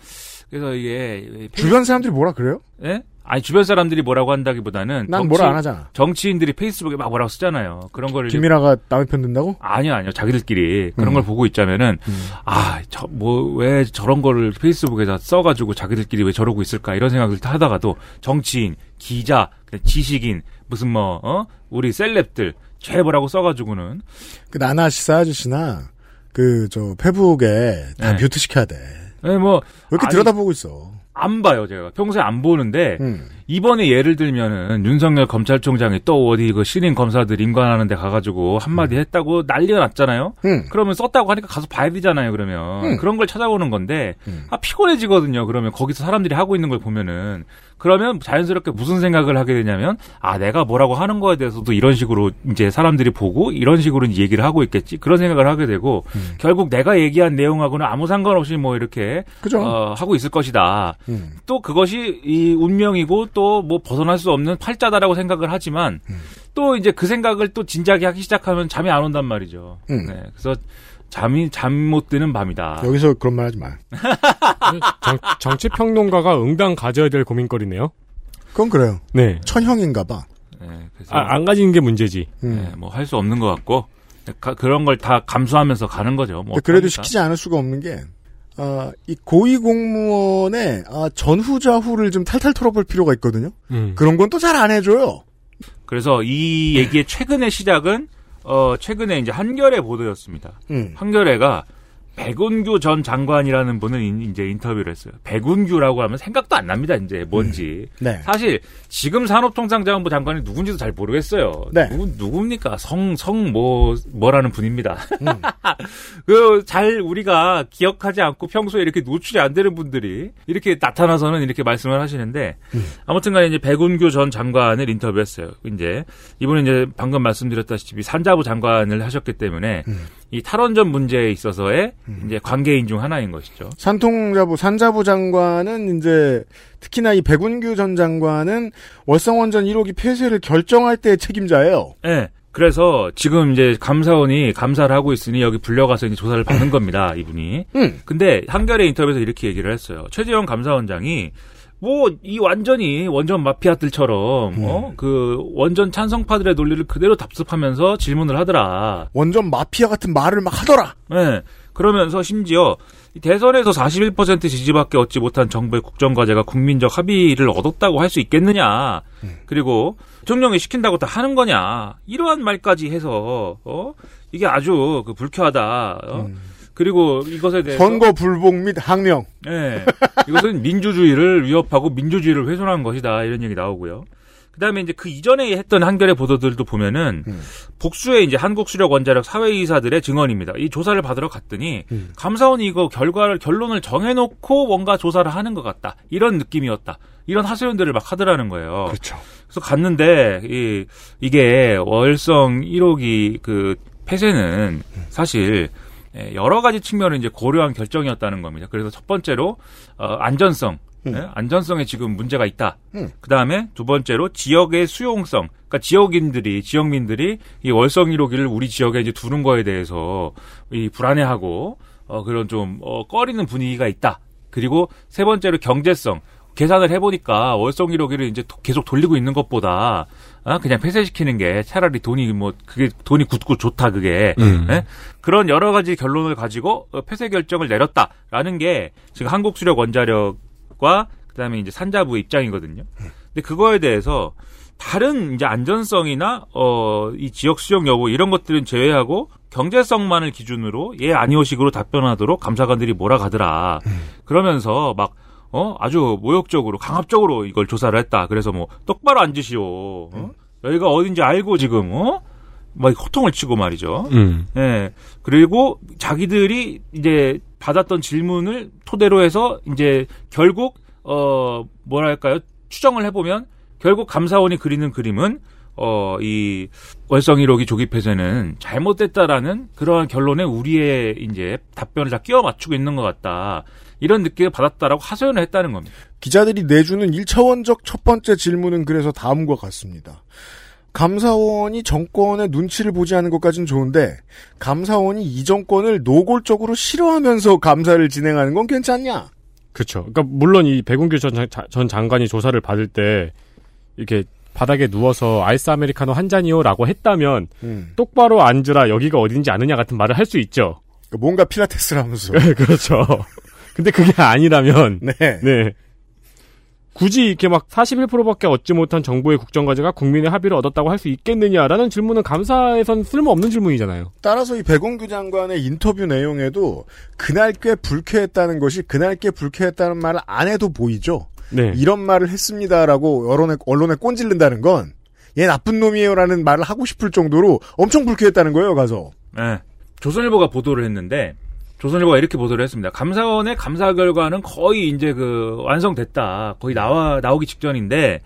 그래서 이게 주변 사람들이 뭐라 그래요? 예? 아니 주변 사람들이 뭐라고 한다기보다는 난 뭐라 안 하잖아. 정치인들이 페이스북에 막 뭐라고 쓰잖아요. 그런 거를 이제- 김민아가 남의 편 든다고? 아니요, 아니요. 자기들끼리 그런 음. 걸 보고 있자면은 아, 저 뭐 왜 저런 거를 페이스북에다 써 가지고 자기들끼리 왜 저러고 있을까 이런 생각을 하다가도 정치인, 기자, 지식인 무슨 뭐 어? 우리 셀럽들 죄보라고 써 가지고는 그 나나 시사 아저씨나 그 저 페북에 다 네. 뮤트 시켜야 돼. 네, 뭐왜 이렇게 아니, 들여다보고 있어? 안 봐요, 제가. 평소에 안 보는데, 음. 이번에 예를 들면은, 윤석열 검찰총장이 또 어디 그 신인 검사들 임관하는 데 가가지고 한마디 했다고 난리가 났잖아요? 음. 그러면 썼다고 하니까 가서 봐야 되잖아요, 그러면. 음. 그런 걸 찾아보는 건데, 아, 피곤해지거든요, 그러면. 거기서 사람들이 하고 있는 걸 보면은. 그러면 자연스럽게 무슨 생각을 하게 되냐면, 아, 내가 뭐라고 하는 거에 대해서도 이런 식으로 이제 사람들이 보고, 이런 식으로 얘기를 하고 있겠지? 그런 생각을 하게 되고, 결국 내가 얘기한 내용하고는 아무 상관없이 뭐 이렇게, 그죠. 어, 하고 있을 것이다. 음. 또 그것이 이 운명이고 또 뭐 벗어날 수 없는 팔자다라고 생각을 하지만 또 이제 그 생각을 또 진지하게 하기 시작하면 잠이 안 온단 말이죠. 음. 네, 그래서 잠이 잠 못 드는 밤이다. 여기서 그런 말 하지 마. 정, 정치 평론가가 응당 가져야 될 고민거리네요. 그건 그래요. 네. 천형인가 봐. 네, 그래서 아, 안 가지는 게 문제지. 음. 네, 뭐할 수 없는 것 같고 가- 그런 걸 다 감수하면서 가는 거죠. 뭐 그래도? 시키지 않을 수가 없는 게, 아, 이 고위 공무원의 아, 전후좌후를 좀 탈탈 털어볼 필요가 있거든요. 음. 그런 건 또 잘 안 해줘요. 그래서 이 얘기의 최근의 시작은 어 최근에 이제 한겨레 보도였습니다. 음. 한겨레가 백운규 전 장관이라는 분을 인- 이제 인터뷰를 했어요. 백운규라고 하면 생각도 안 납니다. 이제 뭔지. 네. 사실 지금 산업통상자원부 장관이 누군지도 잘 모르겠어요. 네. 누구 누굽니까? 성 성 뭐 뭐라는 분입니다. 음. 그잘 우리가 기억하지 않고 평소에 이렇게 노출이 안 되는 분들이 이렇게 나타나서는 이렇게 말씀을 하시는데 음. 아무튼간에 이제 백운규 전 장관을 인터뷰했어요. 이제 이분은 이제 방금 말씀드렸다시피 산자부 장관을 하셨기 때문에 음. 이 탈원전 문제에 있어서의 이제 관계인 중 하나인 것이죠. 산통자부, 산자부 장관은 이제 특히나 이 백운규 전 장관은 월성원전 1호기 폐쇄를 결정할 때의 책임자예요. 네. 그래서 지금 이제 감사원이 감사를 하고 있으니 여기 불려가서 이제 조사를 받는 겁니다, 이분이. 음. 근데 한겨레 인터뷰에서 이렇게 얘기를 했어요. 최재형 감사원장이 뭐 이 완전히 원전 마피아들처럼 어? 그 원전 찬성파들의 논리를 그대로 답습하면서 질문을 하더라. 원전 마피아 같은 말을 막 하더라. 네. 그러면서 심지어 이 대선에서 41% 지지밖에 얻지 못한 정부의 국정과제가 국민적 합의를 얻었다고 할 수 있겠느냐. 그리고 대통령이 시킨다고 다 하는 거냐. 이러한 말까지 해서 어? 이게 아주 그 불쾌하다. 어? 그리고 이것에 대해서 선거 불복 및 항명. 예. 이것은 민주주의를 위협하고 민주주의를 훼손한 것이다. 이런 얘기 나오고요. 그다음에 이제 그 이전에 했던 한겨레 보도들도 보면은 복수의 이제 한국 수력 원자력 사회이사들의 증언입니다. 이 조사를 받으러 갔더니 감사원이 이거 결과를 결론을 정해놓고 뭔가 조사를 하는 것 같다. 이런 느낌이었다. 이런 하소연들을 막 하더라는 거예요. 그렇죠. 그래서 갔는데 이 이게 월성 1호기 그 폐쇄는 사실 예, 여러 가지 측면을 이제 고려한 결정이었다는 겁니다. 그래서 첫 번째로 어, 안전성 예? 안전성에 지금 문제가 있다. 음. 그 다음에 두 번째로 지역의 수용성. 그러니까 지역인들이 지역민들이 이 월성 1호기를 우리 지역에 이제 두는 거에 대해서 이 불안해하고 어 그런 좀 어, 꺼리는 분위기가 있다. 그리고 세 번째로 경제성. 계산을 해보니까 월성 1호기를 이제 도- 계속 돌리고 있는 것보다 아, 그냥 폐쇄시키는 게 차라리 돈이 뭐 그게 돈이 굳고 좋다 그게 음. 예? 그런 여러 가지 결론을 가지고 어, 폐쇄 결정을 내렸다라는 게 지금 한국 수력 원자력과 그다음에 이제 산자부의 입장이거든요. 근데 그거에 대해서 다른 이제 안전성이나 어 이 지역 수용 여부 이런 것들은 제외하고 경제성만을 기준으로 예 아니오식으로 답변하도록 감사관들이 몰아가더라. 그러면서 막 어 아주 모욕적으로 강압적으로 이걸 조사를 했다. 그래서 뭐 똑바로 앉으시오. 어? 여기가 어딘지 알고 지금 어? 막 호통을 치고 말이죠. 음. 예. 그리고 자기들이 이제 받았던 질문을 토대로 해서 이제 결국 어 뭐랄까요? 추정을 해 보면 결국 감사원이 그리는 그림은 어 이 월성 1호기 조기 폐쇄는 잘못됐다라는 그러한 결론에 우리의 이제 답변을 다 끼워 맞추고 있는 것 같다. 이런 느낌을 받았다라고 하소연을 했다는 겁니다. 기자들이 내주는 1차원적 첫 번째 질문은 그래서 다음과 같습니다. 감사원이 정권의 눈치를 보지 않은 것까진 좋은데 감사원이 이 정권을 노골적으로 싫어하면서 감사를 진행하는 건 괜찮냐? 그렇죠. 그러니까 물론 이 백운규 전, 장- 전 장관이 조사를 받을 때 이렇게 바닥에 누워서 아이스 아메리카노 한 잔이요라고 했다면 음. 똑바로 앉으라 여기가 어딘지 아느냐 같은 말을 할 수 있죠. 뭔가 필라테스를 하면서. 그렇죠. 근데 그게 아니라면 네. 네. 굳이 이렇게 막 41%밖에 얻지 못한 정부의 국정과제가 국민의 합의를 얻었다고 할 수 있겠느냐라는 질문은 감사에선 쓸모없는 질문이잖아요. 따라서 이 백운규 장관의 인터뷰 내용에도 그날 꽤 불쾌했다는 것이 그날 꽤 불쾌했다는 말을 안 해도 보이죠. 네. 이런 말을 했습니다라고 언론에 언론에 꼰질른다는 건 얘 나쁜 놈이에요라는 말을 하고 싶을 정도로 엄청 불쾌했다는 거예요. 가서. 네. 조선일보가 보도를 했는데 조선일보가 이렇게 보도를 했습니다. 감사원의 감사 결과는 거의 이제 그 완성됐다. 거의 나와 나오기 직전인데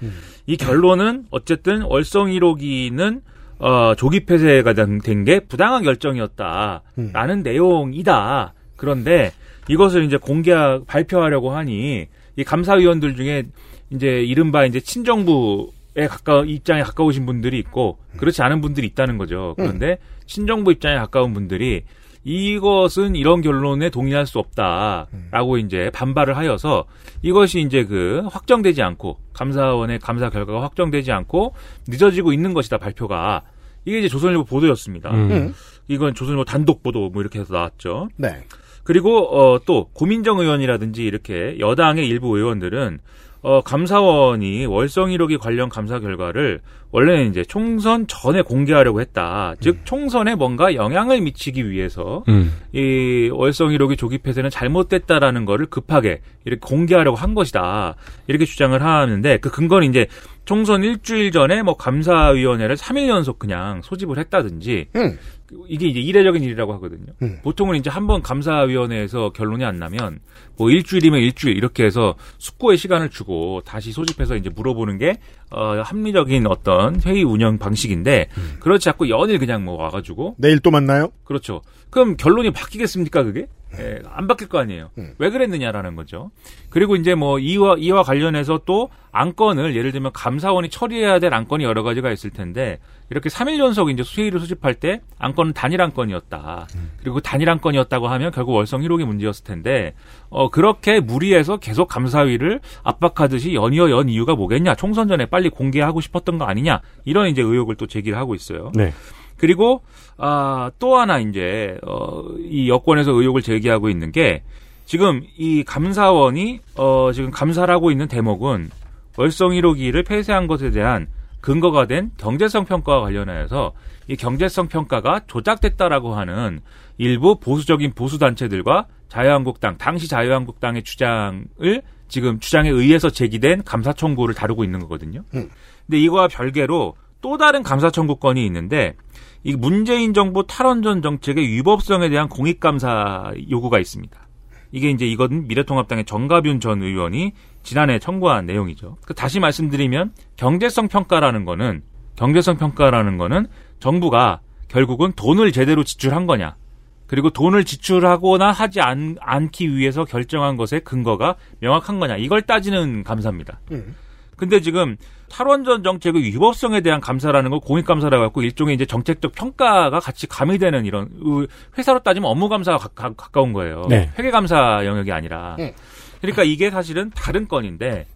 이 결론은 어쨌든 월성 1호기는 어, 조기 폐쇄가 된 게 부당한 결정이었다라는 내용이다. 그런데 이것을 이제 공개 발표하려고 하니 이 감사위원들 중에 이제 이른바 이제 친정부 에 가까 입장에 가까우신 분들이 있고 그렇지 않은 분들이 있다는 거죠. 그런데 친정부 입장에 가까운 분들이 이것은 이런 결론에 동의할 수 없다라고 이제 반발을 하여서 이것이 이제 그 확정되지 않고 감사원의 감사 결과가 확정되지 않고 늦어지고 있는 것이다 발표가 이게 이제 조선일보 보도였습니다. 음. 이건 조선일보 단독 보도 뭐 이렇게 해서 나왔죠. 네. 그리고 어, 또 고민정 의원이라든지 이렇게 여당의 일부 의원들은 어, 감사원이 월성 1호기 관련 감사 결과를 원래는 이제 총선 전에 공개하려고 했다. 즉 총선에 뭔가 영향을 미치기 위해서 음. 이 월성 1호기 조기 폐쇄는 잘못됐다라는 거를 급하게 이렇게 공개하려고 한 것이다. 이렇게 주장을 하는데 그 근거는 이제 총선 일주일 전에 뭐 감사위원회를 3일 연속 그냥 소집을 했다든지 음. 이게 이제 이례적인 일이라고 하거든요. 음. 보통은 이제 한번 감사위원회에서 결론이 안 나면 뭐 일주일이면 일주일 이렇게 해서 숙고의 시간을 주고 다시 소집해서 이제 물어보는 게 어, 합리적인 어떤 회의 운영 방식인데 그렇지 않고 연일 그냥 뭐 와가지고 내일 또 만나요? 그렇죠. 그럼 결론이 바뀌겠습니까 그게? 예, 안 바뀔 거 아니에요. 왜 그랬느냐라는 거죠. 그리고 이제 뭐 이와 이와 관련해서 또 안건을 예를 들면 감사원이 처리해야 될 안건이 여러 가지가 있을 텐데 이렇게 3일 연속 이제 수회의를 소집할 때 안건은 단일 안건이었다. 그리고 단일 안건이었다고 하면 결국 월성 1호기 문제였을 텐데 어 그렇게 무리해서 계속 감사위를 압박하듯이 연이어 연 이유가 뭐겠냐? 총선 전에 빨리 공개하고 싶었던 거 아니냐? 이런 이제 의혹을 또 제기를 하고 있어요. 네. 그리고 아, 또 하나 이제 어, 이 여권에서 의혹을 제기하고 있는 게 지금 이 감사원이 어, 지금 감사를 하고 있는 대목은 월성 1호기를 폐쇄한 것에 대한 근거가 된 경제성 평가와 관련해서 이 경제성 평가가 조작됐다라고 하는 일부 보수적인 보수 단체들과 자유한국당 당시 자유한국당의 주장을 지금 주장에 의해서 제기된 감사 청구를 다루고 있는 거거든요. 근데 이거와 별개로 또 다른 감사 청구권이 있는데 이 문재인 정부 탈원전 정책의 위법성에 대한 공익 감사 요구가 있습니다. 이게 이제 이건 미래통합당의 정가균 전 의원이 지난해 청구한 내용이죠. 그 다시 말씀드리면 경제성 평가라는 거는 경제성 평가라는 거는 정부가 결국은 돈을 제대로 지출한 거냐 그리고 돈을 지출하거나 하지 않, 않기 위해서 결정한 것의 근거가 명확한 거냐 이걸 따지는 감사입니다. 음. 근데 지금 탈원전 정책의 위법성에 대한 감사라는 걸 공익감사라고 갖고 일종의 이제 정책적 평가가 같이 가미되는 이런 으, 회사로 따지면 업무 감사가 가, 가, 가까운 거예요. 네. 회계 감사 영역이 아니라. 음. 그러니까 이게 사실은 다른 건인데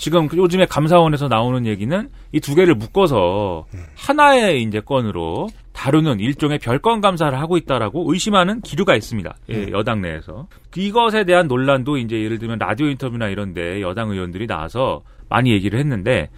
지금 그 요즘에 감사원에서 나오는 얘기는 이 두 개를 묶어서 하나의 이제 건으로 다루는 일종의 별건 감사를 하고 있다라고 의심하는 기류가 있습니다. 예, 여당 내에서. 이것에 대한 논란도 이제 예를 들면 라디오 인터뷰나 이런데 여당 의원들이 나와서 많이 얘기를 했는데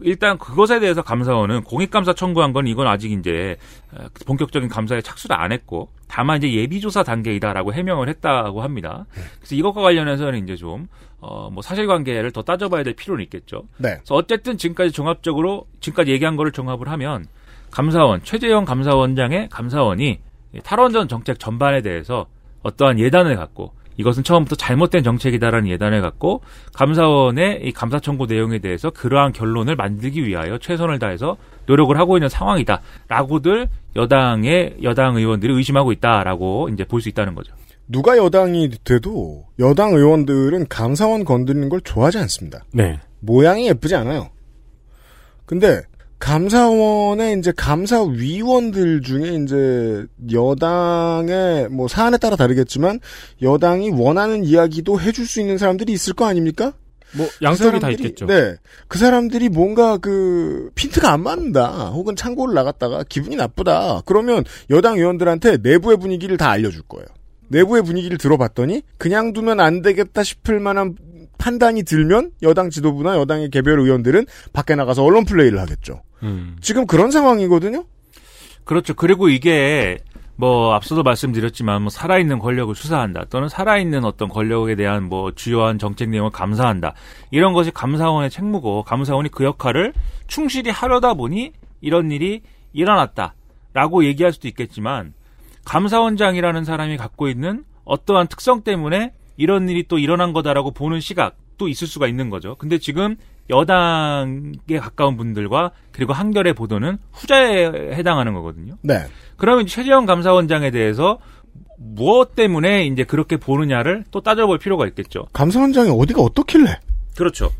일단 그것에 대해서 감사원은 공익감사 청구한 건 이건 아직 이제 어, 본격적인 감사에 착수를 안 했고 다만 이제 예비조사 단계이다라고 해명을 했다고 합니다. 그래서 이것과 관련해서는 이제 좀 어, 뭐 사실관계를 더 따져봐야 될 필요는 있겠죠. 네. 그래서 어쨌든 지금까지 종합적으로 지금까지 얘기한 거를 종합을 하면 감사원 최재형 감사원장의 감사원이 이 탈원전 정책 전반에 대해서 어떠한 예단을 갖고 이것은 처음부터 잘못된 정책이다라는 예단을 갖고 감사원의 이 감사 청구 내용에 대해서 그러한 결론을 만들기 위하여 최선을 다해서 노력을 하고 있는 상황이다라고들 여당의 여당 의원들이 의심하고 있다라고 이제 볼 수 있다는 거죠. 누가 여당이 돼도 여당 의원들은 감사원 건드리는 걸 좋아하지 않습니다. 네. 모양이 예쁘지 않아요. 근데 감사원의 이제 감사위원들 중에 이제 여당의 뭐 사안에 따라 다르겠지만 여당이 원하는 이야기도 해줄 수 있는 사람들이 있을 거 아닙니까? 뭐그 양쪽이 다 사람들이- 있겠죠. 네, 그 사람들이 뭔가 그 핀트가 안 맞는다, 혹은 창고를 나갔다가 기분이 나쁘다. 그러면 여당 의원들한테 내부의 분위기를 다 알려줄 거예요. 내부의 분위기를 들어봤더니 그냥 두면 안 되겠다 싶을 만한 판단이 들면 여당 지도부나 여당의 개별 의원들은 밖에 나가서 언론 플레이를 하겠죠. 음. 지금 그런 상황이거든요. 그렇죠. 그리고 이게 뭐 앞서도 말씀드렸지만 뭐 살아있는 권력을 수사한다 또는 살아있는 어떤 권력에 대한 뭐 주요한 정책 내용을 감사한다 이런 것이 감사원의 책무고 감사원이 그 역할을 충실히 하려다 보니 이런 일이 일어났다라고 얘기할 수도 있겠지만 감사원장이라는 사람이 갖고 있는 어떠한 특성 때문에 이런 일이 또 일어난 거다라고 보는 시각도 있을 수가 있는 거죠. 근데 지금 여당에 가까운 분들과 그리고 한결의 보도는 후자에 해당하는 거거든요. 네. 그러면 최재형 감사원장에 대해서 무엇 때문에 이제 그렇게 보느냐를 또 따져볼 필요가 있겠죠. 감사원장이 어디가 어떻길래? 그렇죠.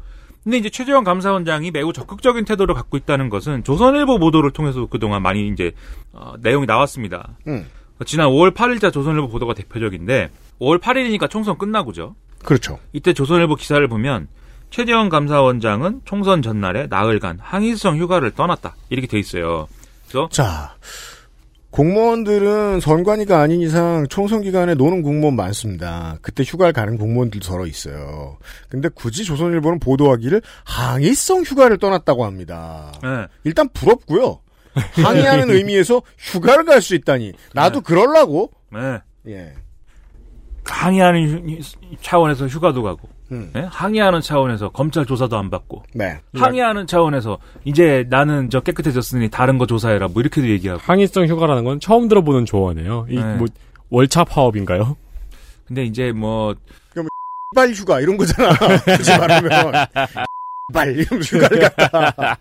근데 이제 최재형 감사원장이 매우 적극적인 태도를 갖고 있다는 것은 조선일보 보도를 통해서 그동안 많이 이제 어, 내용이 나왔습니다. 음. 지난 5월 8일자 조선일보 보도가 대표적인데 5월 8일이니까 총선 끝나고죠. 그렇죠. 이때 조선일보 기사를 보면 최재형 감사원장은 총선 전날에 나흘간 항의성 휴가를 떠났다 이렇게 돼 있어요. 그래서 자, 공무원들은 선관위가 아닌 이상 총선 기간에 노는 공무원 많습니다. 그때 휴가를 가는 공무원들도 서로 있어요. 근데 굳이 조선일보는 보도하기를 항의성 휴가를 떠났다고 합니다. 네. 일단 부럽고요. 항의하는 의미에서 휴가를 갈 수 있다니. 나도 그럴라고. 네. 예. 항의하는 휴- 차원에서 휴가도 가고 음. 네? 항의하는 차원에서 검찰 조사도 안 받고 네. 항의하는 차원에서 이제 나는 저 깨끗해졌으니 다른 거 조사해라 뭐 이렇게도 얘기하고 항의성 휴가라는 건 처음 들어보는 조언이에요. 이 네. 뭐 월차 파업인가요? 근데 이제 뭐 빨 휴가 이런 거잖아. 그지 말하면. 빨 휴가를 갔다.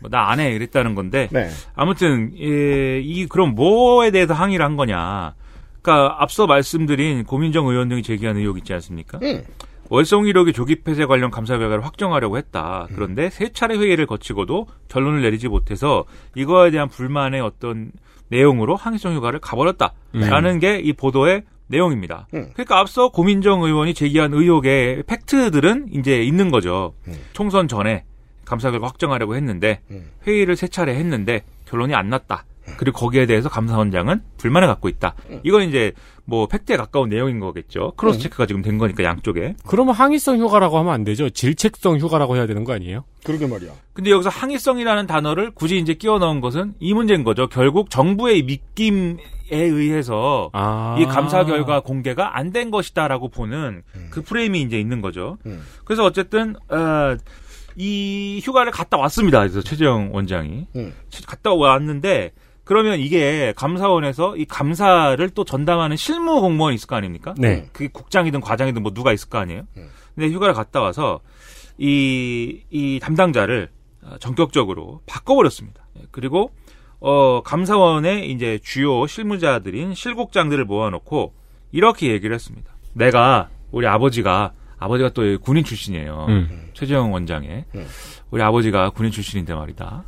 뭐나 안 해 이랬다는 건데 네. 아무튼 예, 이 그럼 뭐에 대해서 항의를 한 거냐? 그러니까 앞서 말씀드린 고민정 의원 등이 제기한 의혹 있지 않습니까? 음. 월성 1호기 조기 폐쇄 관련 감사 결과를 확정하려고 했다. 그런데 세 차례 회의를 거치고도 결론을 내리지 못해서 이거에 대한 불만의 어떤 내용으로 항의성 휴가를 가버렸다라는 게이 보도의 내용입니다. 음. 그러니까 앞서 고민정 의원이 제기한 의혹의 팩트들은 이제 있는 거죠. 음. 총선 전에 감사 결과 확정하려고 했는데 회의를 세 차례 했는데 결론이 안 났다. 그리고 거기에 대해서 감사원장은 불만을 갖고 있다. 이건 이제 뭐 팩트에 가까운 내용인 거겠죠. cross check가 지금 된 거니까 양쪽에. 그러면 항의성 휴가라고 하면 안 되죠. 질책성 휴가라고 해야 되는 거 아니에요? 그러게 말이야. 근데 여기서 항의성이라는 단어를 굳이 이제 끼워 넣은 것은 이 문제인 거죠. 결국 정부의 입김에 의해서 아. 이 감사 결과 공개가 안 된 것이다라고 보는 그 프레임이 이제 있는 거죠. 그래서 어쨌든 어, 이 휴가를 갔다 왔습니다. 그래서 최재형 원장이 음. 갔다 왔는데 그러면 이게 감사원에서 이 감사를 또 전담하는 실무 공무원이 있을 거 아닙니까? 네. 그게 국장이든 과장이든 뭐 누가 있을 거 아니에요? 근데 휴가를 갔다 와서 이, 이 담당자를 어, 전격적으로 바꿔버렸습니다. 예, 그리고 어, 감사원의 이제 주요 실무자들인 실국장들을 모아놓고 이렇게 얘기를 했습니다. 내가 우리 아버지가 아버지가 또 군인 출신이에요. 음. 최재형 원장의 우리 아버지가 군인 출신인데 말이다.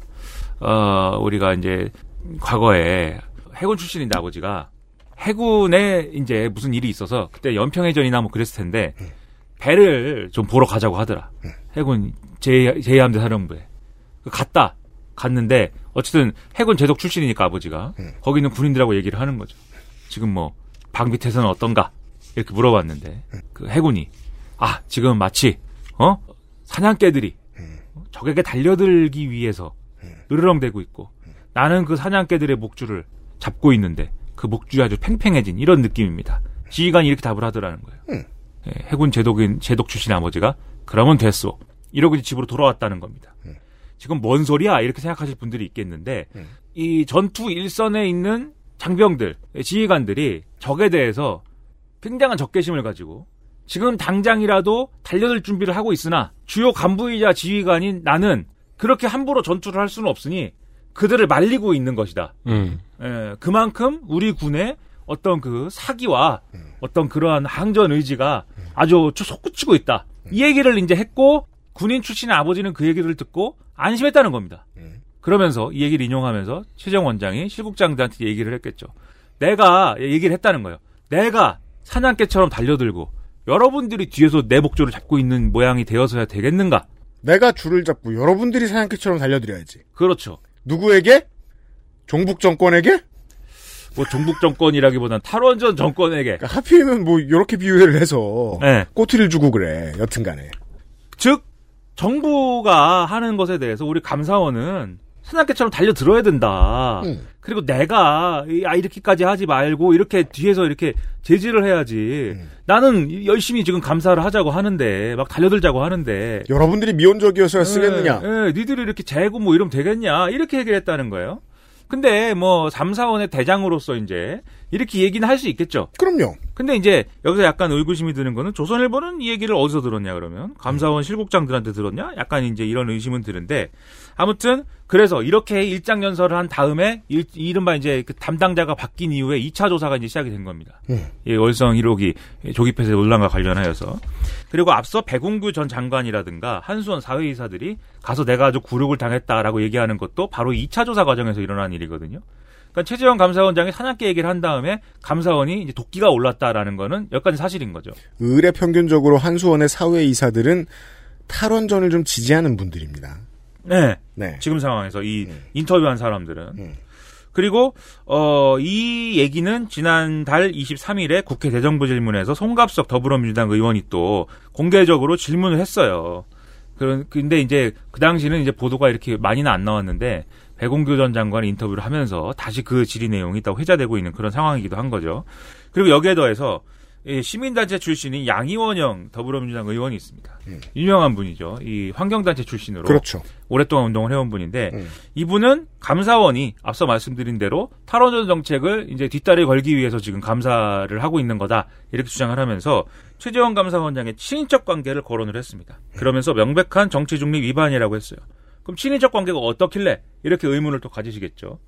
어, 우리가 이제 과거에 해군 출신인데 아버지가 해군에 이제 무슨 일이 있어서 그때 연평해전이나 뭐 그랬을 텐데 배를 좀 보러 가자고 하더라. 해군 제, 제2함대 사령부에. 갔다. 갔는데 어쨌든 해군 제독 출신이니까 아버지가 거기 있는 군인들하고 얘기를 하는 거죠. 지금 뭐 방비태세는 어떤가 이렇게 물어봤는데 그 해군이 아 지금 마치 어 사냥개들이 적에게 달려들기 위해서 으르렁대고 있고 나는 그 사냥개들의 목줄을 잡고 있는데 그 목줄이 아주 팽팽해진 이런 느낌입니다. 지휘관이 이렇게 답을 하더라는 거예요. 예, 해군 제독인 제독 출신 아버지가 그러면 됐소. 이러고 집으로 돌아왔다는 겁니다. 지금 뭔 소리야 이렇게 생각하실 분들이 있겠는데 이 전투 일선에 있는 장병들 지휘관들이 적에 대해서 굉장한 적개심을 가지고 지금 당장이라도 달려들 준비를 하고 있으나 주요 간부이자 지휘관인 나는 그렇게 함부로 전투를 할 수는 없으니 그들을 말리고 있는 것이다. 음. 예, 그만큼 우리 군의 어떤 그 사기와 어떤 그러한 항전 의지가 아주 솟구치고 있다. 이 얘기를 이제 했고 군인 출신의 아버지는 그 얘기를 듣고 안심했다는 겁니다. 그러면서 이 얘기를 인용하면서 최정 원장이 실국장들한테 얘기를 했겠죠. 내가 얘기를 했다는 거예요. 내가 사냥개처럼 달려들고 여러분들이 뒤에서 내 목줄을 잡고 있는 모양이 되어서야 되겠는가? 내가 줄을 잡고 여러분들이 사냥개처럼 달려드려야지. 그렇죠. 누구에게? 종북 정권에게? 뭐 종북 정권이라기보단 탈원전 정권에게. 그러니까 하필이면 뭐 이렇게 비유를 해서 네. 꼬투리를 주고 그래. 여튼간에. 즉 정부가 하는 것에 대해서 우리 감사원은 사냥개처럼 달려들어야 된다. 음. 그리고 내가 이- 아 이렇게까지 하지 말고 이렇게 뒤에서 이렇게 제지를 해야지. 음. 나는 열심히 지금 감사를 하자고 하는데 막 달려들자고 하는데 여러분들이 미온적이어서야 쓰겠느냐? 예, 예, 니들이 이렇게 재고 뭐 이러면 되겠냐 이렇게 얘기를 했다는 거예요. 근데 뭐 3사원의 대장으로서 이제 이렇게 얘기는 할 수 있겠죠. 그럼요. 근데 이제 여기서 약간 의구심이 드는 거는 조선일보는 이 얘기를 어디서 들었냐 그러면 감사원 실국장들한테 들었냐? 약간 이제 이런 의심은 드는데 아무튼 그래서 이렇게 일장 연설을 한 다음에 일, 이른바 이제 그 담당자가 바뀐 이후에 2차 조사가 이제 시작이 된 겁니다. 음. 이 월성 1호기 조기폐쇄 논란과 관련하여서 그리고 앞서 백운규 전 장관이라든가 한수원 사회이사들이 가서 내가 아주 굴욕을 당했다라고 얘기하는 것도 바로 2차 조사 과정에서 일어난 일이거든요. 그러니까 최재형 감사원장이 산악계 얘기를 한 다음에 감사원이 이제 도끼가 올랐다라는 거는 여기까지 사실인 거죠. 의뢰 평균적으로 한수원의 사회 이사들은 탈원전을 좀 지지하는 분들입니다. 네. 네. 지금 상황에서 이 인터뷰한 사람들은 그리고 어 이 얘기는 지난달 23일에 국회 대정부 질문에서 송갑석 더불어민주당 의원이 또 공개적으로 질문을 했어요. 그런 근데 이제 그 당시는 이제 보도가 이렇게 많이는 안 나왔는데 백운규 전 장관이 인터뷰를 하면서 다시 그 질의 내용이 또 회자되고 있는 그런 상황이기도 한 거죠. 그리고 여기에 더해서 이 시민단체 출신인 양이원영 더불어민주당 의원이 있습니다. 유명한 분이죠. 이 환경단체 출신으로 그렇죠. 오랫동안 운동을 해온 분인데 이분은 감사원이 앞서 말씀드린 대로 탈원전 정책을 이제 뒷다리 걸기 위해서 지금 감사를 하고 있는 거다 이렇게 주장을 하면서 최재원 감사원장의 친인척 관계를 거론을 했습니다. 그러면서 명백한 정치 중립 위반이라고 했어요. 그럼 친인척 관계가 어떻길래 이렇게 의문을 또 가지시겠죠.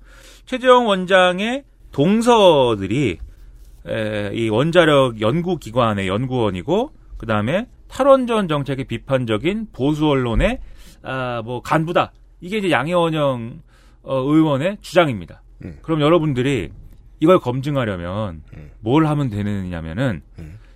최재형 원장의 동서들이 에, 이 원자력 연구기관의 연구원이고 그 다음에 탈원전 정책의 비판적인 보수 언론의 아, 뭐 간부다. 이게 이제 양해원영 어, 의원의 주장입니다. 그럼 여러분들이 이걸 검증하려면 뭘 하면 되느냐면은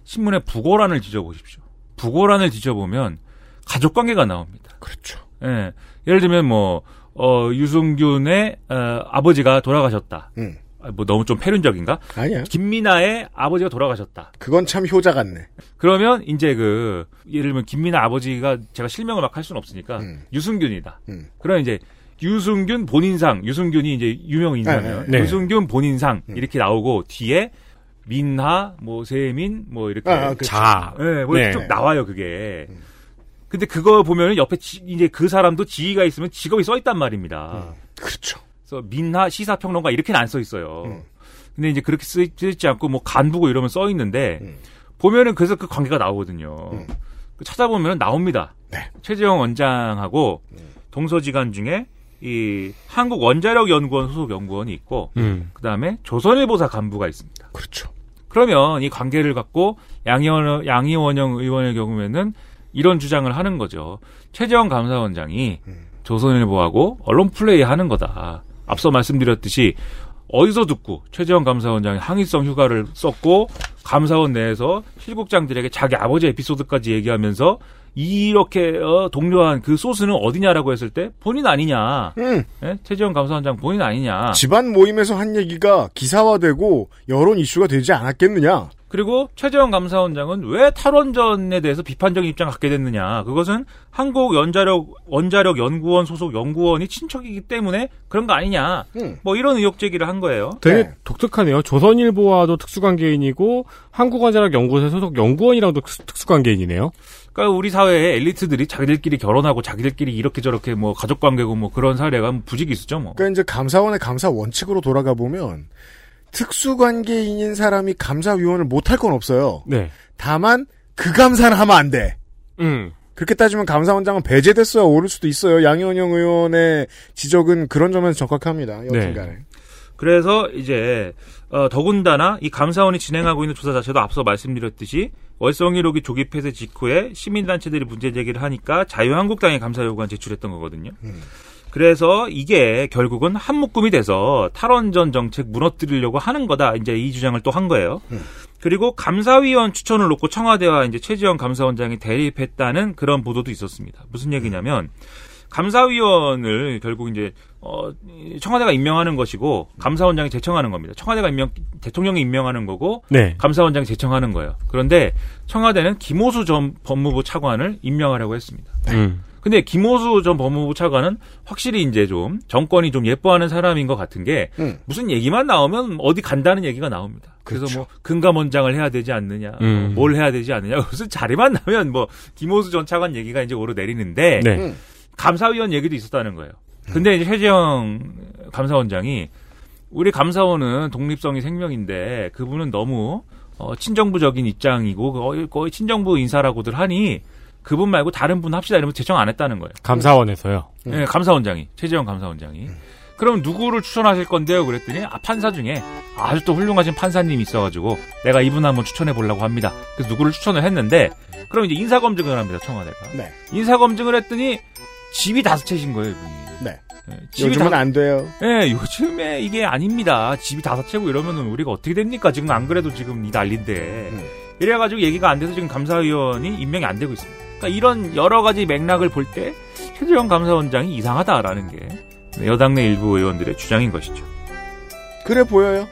신문에 부고란을 뒤져보십시오. 부고란을 뒤져보면 가족 관계가 나옵니다. 그렇죠. 예. 예를 들면 뭐 어, 유승균의 어, 아버지가 돌아가셨다. 음. 아, 뭐 너무 좀 패륜적인가? 아니야. 김민아의 아버지가 돌아가셨다. 그건 참 효자 같네. 그러면 이제 그 예를 들면 김민아 아버지가 제가 실명을 막 할 수는 없으니까 유승균이다. 음. 그럼 이제 유승균 본인상, 유승균이 이제 유명 인사면 네, 네. 유승균 본인상 음. 이렇게 나오고 뒤에 민하, 뭐 세민, 뭐 이렇게 아, 아. 자. 네, 뭐 네. 쭉 나와요 그게. 근데 그거 보면은 옆에 지- 이제 그 사람도 지위가 있으면 직업이 써 있단 말입니다. 그렇죠. 그래서 민하 시사평론가 이렇게는 안 써 있어요. 근데 이제 그렇게 쓰, 쓰지 않고 뭐 간부고 이러면 써 있는데 보면은 그래서 그 관계가 나오거든요. 그 찾아보면 나옵니다. 최재형 원장하고 동서지간 중에 이 한국 원자력 연구원 소속 연구원이 있고 음. 그다음에 조선일보사 간부가 있습니다. 그렇죠. 그러면 이 관계를 갖고 양희원 양희원영 의원의 경우에는 이런 주장을 하는 거죠. 최재원 감사원장이 조선일보하고 언론 플레이 하는 거다. 앞서 말씀드렸듯이 어디서 듣고 최재원 감사원장이 항의성 휴가를 썼고 감사원 내에서 실국장들에게 자기 아버지 에피소드까지 얘기하면서 이렇게 어, 동료한 그 소스는 어디냐라고 했을 때 본인 아니냐. 음. 예? 최재원 감사원장 본인 아니냐. 집안 모임에서 한 얘기가 기사화되고 여론 이슈가 되지 않았겠느냐? 그리고 최재원 감사원장은 왜 탈원전에 대해서 비판적인 입장을 갖게 됐느냐. 그것은 한국 원자력 원자력 연구원 소속 연구원이 친척이기 때문에 그런 거 아니냐. 음. 뭐 이런 의혹 제기를 한 거예요. 되게 독특하네요. 조선일보와도 특수관계인이고 한국원자력 연구소 소속 연구원이랑도 특수- 특수관계인이네요. 그러니까 우리 사회의 엘리트들이 자기들끼리 결혼하고 자기들끼리 이렇게 저렇게 뭐 가족 관계고 뭐 그런 사례가 부지기수죠 뭐. 그러니까 이제 감사원의 감사 원칙으로 돌아가 보면 특수관계인인 사람이 감사위원을 못할 건 없어요. 네. 다만 그 감사는 하면 안 돼. 음. 그렇게 따지면 감사원장은 배제됐어야 오를 수도 있어요. 양현영 의원의 지적은 그런 점에서 적합합니다. 여튼간에. 네. 그래서 이제 어, 더군다나 이 감사원이 진행하고 있는 조사 자체도 앞서 말씀드렸듯이 월성일호기 조기 폐쇄 직후에 시민단체들이 문제 제기를 하니까 자유한국당이 감사 요구안 제출했던 거거든요. 그래서 이게 결국은 한 묶음이 돼서 탈원전 정책 무너뜨리려고 하는 거다. 이제 이 주장을 또 한 거예요. 그리고 감사위원 추천을 놓고 청와대와 이제 최지원 감사원장이 대립했다는 그런 보도도 있었습니다. 무슨 얘기냐면 감사위원을 결국 이제 어 청와대가 임명하는 것이고 감사원장이 제청하는 겁니다. 청와대가 임명 대통령이 임명하는 거고 네. 감사원장이 제청하는 거예요. 그런데 청와대는 김호수 전 법무부 차관을 임명하려고 했습니다. 음. 근데 김호수 전 법무부 차관은 확실히 이제 좀 정권이 좀 예뻐하는 사람인 것 같은 게 음. 무슨 얘기만 나오면 어디 간다는 얘기가 나옵니다. 그래서 뭐 금감원장을 해야 되지 않느냐, 그렇죠. 음. 뭘 해야 되지 않느냐, 무슨 자리만 나면 뭐 김호수 전 차관 얘기가 이제 오르 내리는데 네. 음. 감사위원 얘기도 있었다는 거예요. 근데 이제 최재형 감사원장이 우리 감사원은 독립성이 생명인데 그분은 너무 어, 친정부적인 입장이고 거의, 거의 친정부 인사라고들 하니 그분 말고 다른 분 합시다 이러면 제청 안 했다는 거예요. 감사원에서요. 네, 감사원장이 최재형 감사원장이. 그럼 누구를 추천하실 건데요? 그랬더니 아, 판사 중에 아주 또 훌륭하신 판사님이 있어가지고 내가 이분 한번 추천해 보려고 합니다. 그래서 누구를 추천을 했는데 그럼 이제 인사 검증을 합니다 청와대가. 네. 인사 검증을 했더니 집이 다섯 채신 거예요. 이분이. 네. 네, 집이 요즘은 다- 안 돼요. 예, 요즘에 이게 아닙니다. 집이 다섯 채고 이러면은 우리가 어떻게 됩니까? 지금 안 그래도 지금 이 난리인데. 음. 이래가지고 얘기가 안 돼서 지금 감사위원이 임명이 안 되고 있습니다. 그러니까 이런 여러 가지 맥락을 볼 때 최재형 감사원장이 이상하다라는 게 여당 내 일부 의원들의 주장인 것이죠. 그래 보여요.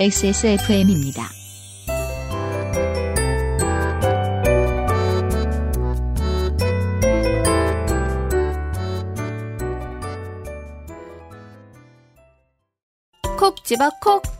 XSFM입니다. 콕 집어 콕.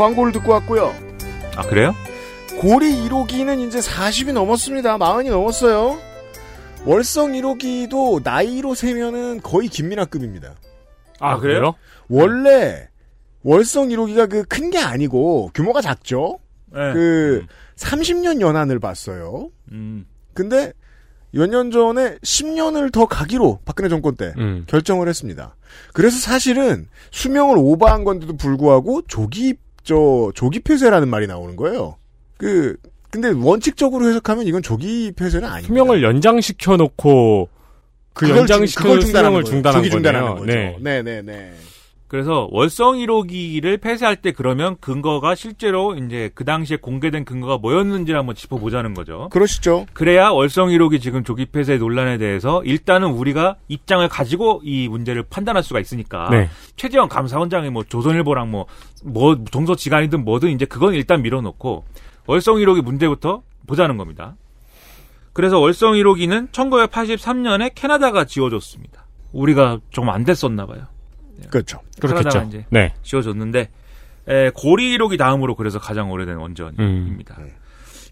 광고를 듣고 왔고요. 아 그래요? 고리 1호기는 이제 40이 넘었습니다. 40이 넘었어요. 월성 1호기도 나이로 세면은 거의 김민아급입니다. 아, 그래요? 원래 월성 1호기가 그 큰 게 아니고 규모가 작죠. 네. 그 30년 연한을 봤어요. 음. 근데 몇 년 전에 10년을 더 가기로 박근혜 정권 때 음. 결정을 했습니다. 그래서 사실은 수명을 오버한 건데도 불구하고 조기 저 조기 폐쇄라는 말이 나오는 거예요. 그 근데 원칙적으로 해석하면 이건 조기 폐쇄는 아닙니다. 수명을 연장시켜 놓고 그 연장시켜 수명을 중단하는 거예요. 중단한 조기 중단하는. 거죠. 네. 네, 네, 네. 그래서 월성 1호기를 폐쇄할 때 그러면 근거가 실제로 이제 그 당시에 공개된 근거가 뭐였는지를 한번 짚어보자는 거죠. 그러시죠. 그래야 월성 1호기 지금 조기 폐쇄 논란에 대해서 일단은 우리가 입장을 가지고 이 문제를 판단할 수가 있으니까 네. 최재형 감사원장이 뭐 조선일보랑 뭐, 뭐, 동서지간이든 뭐든 이제 그건 일단 밀어놓고 월성 1호기 문제부터 보자는 겁니다. 그래서 월성 1호기는 1983년에 캐나다가 지어줬습니다. 우리가 조금 안 됐었나 봐요. 그렇죠. 그렇겠죠. 이제 네. 지어줬는데 에, 고리 1호기 다음으로 그래서 가장 오래된 원전입니다.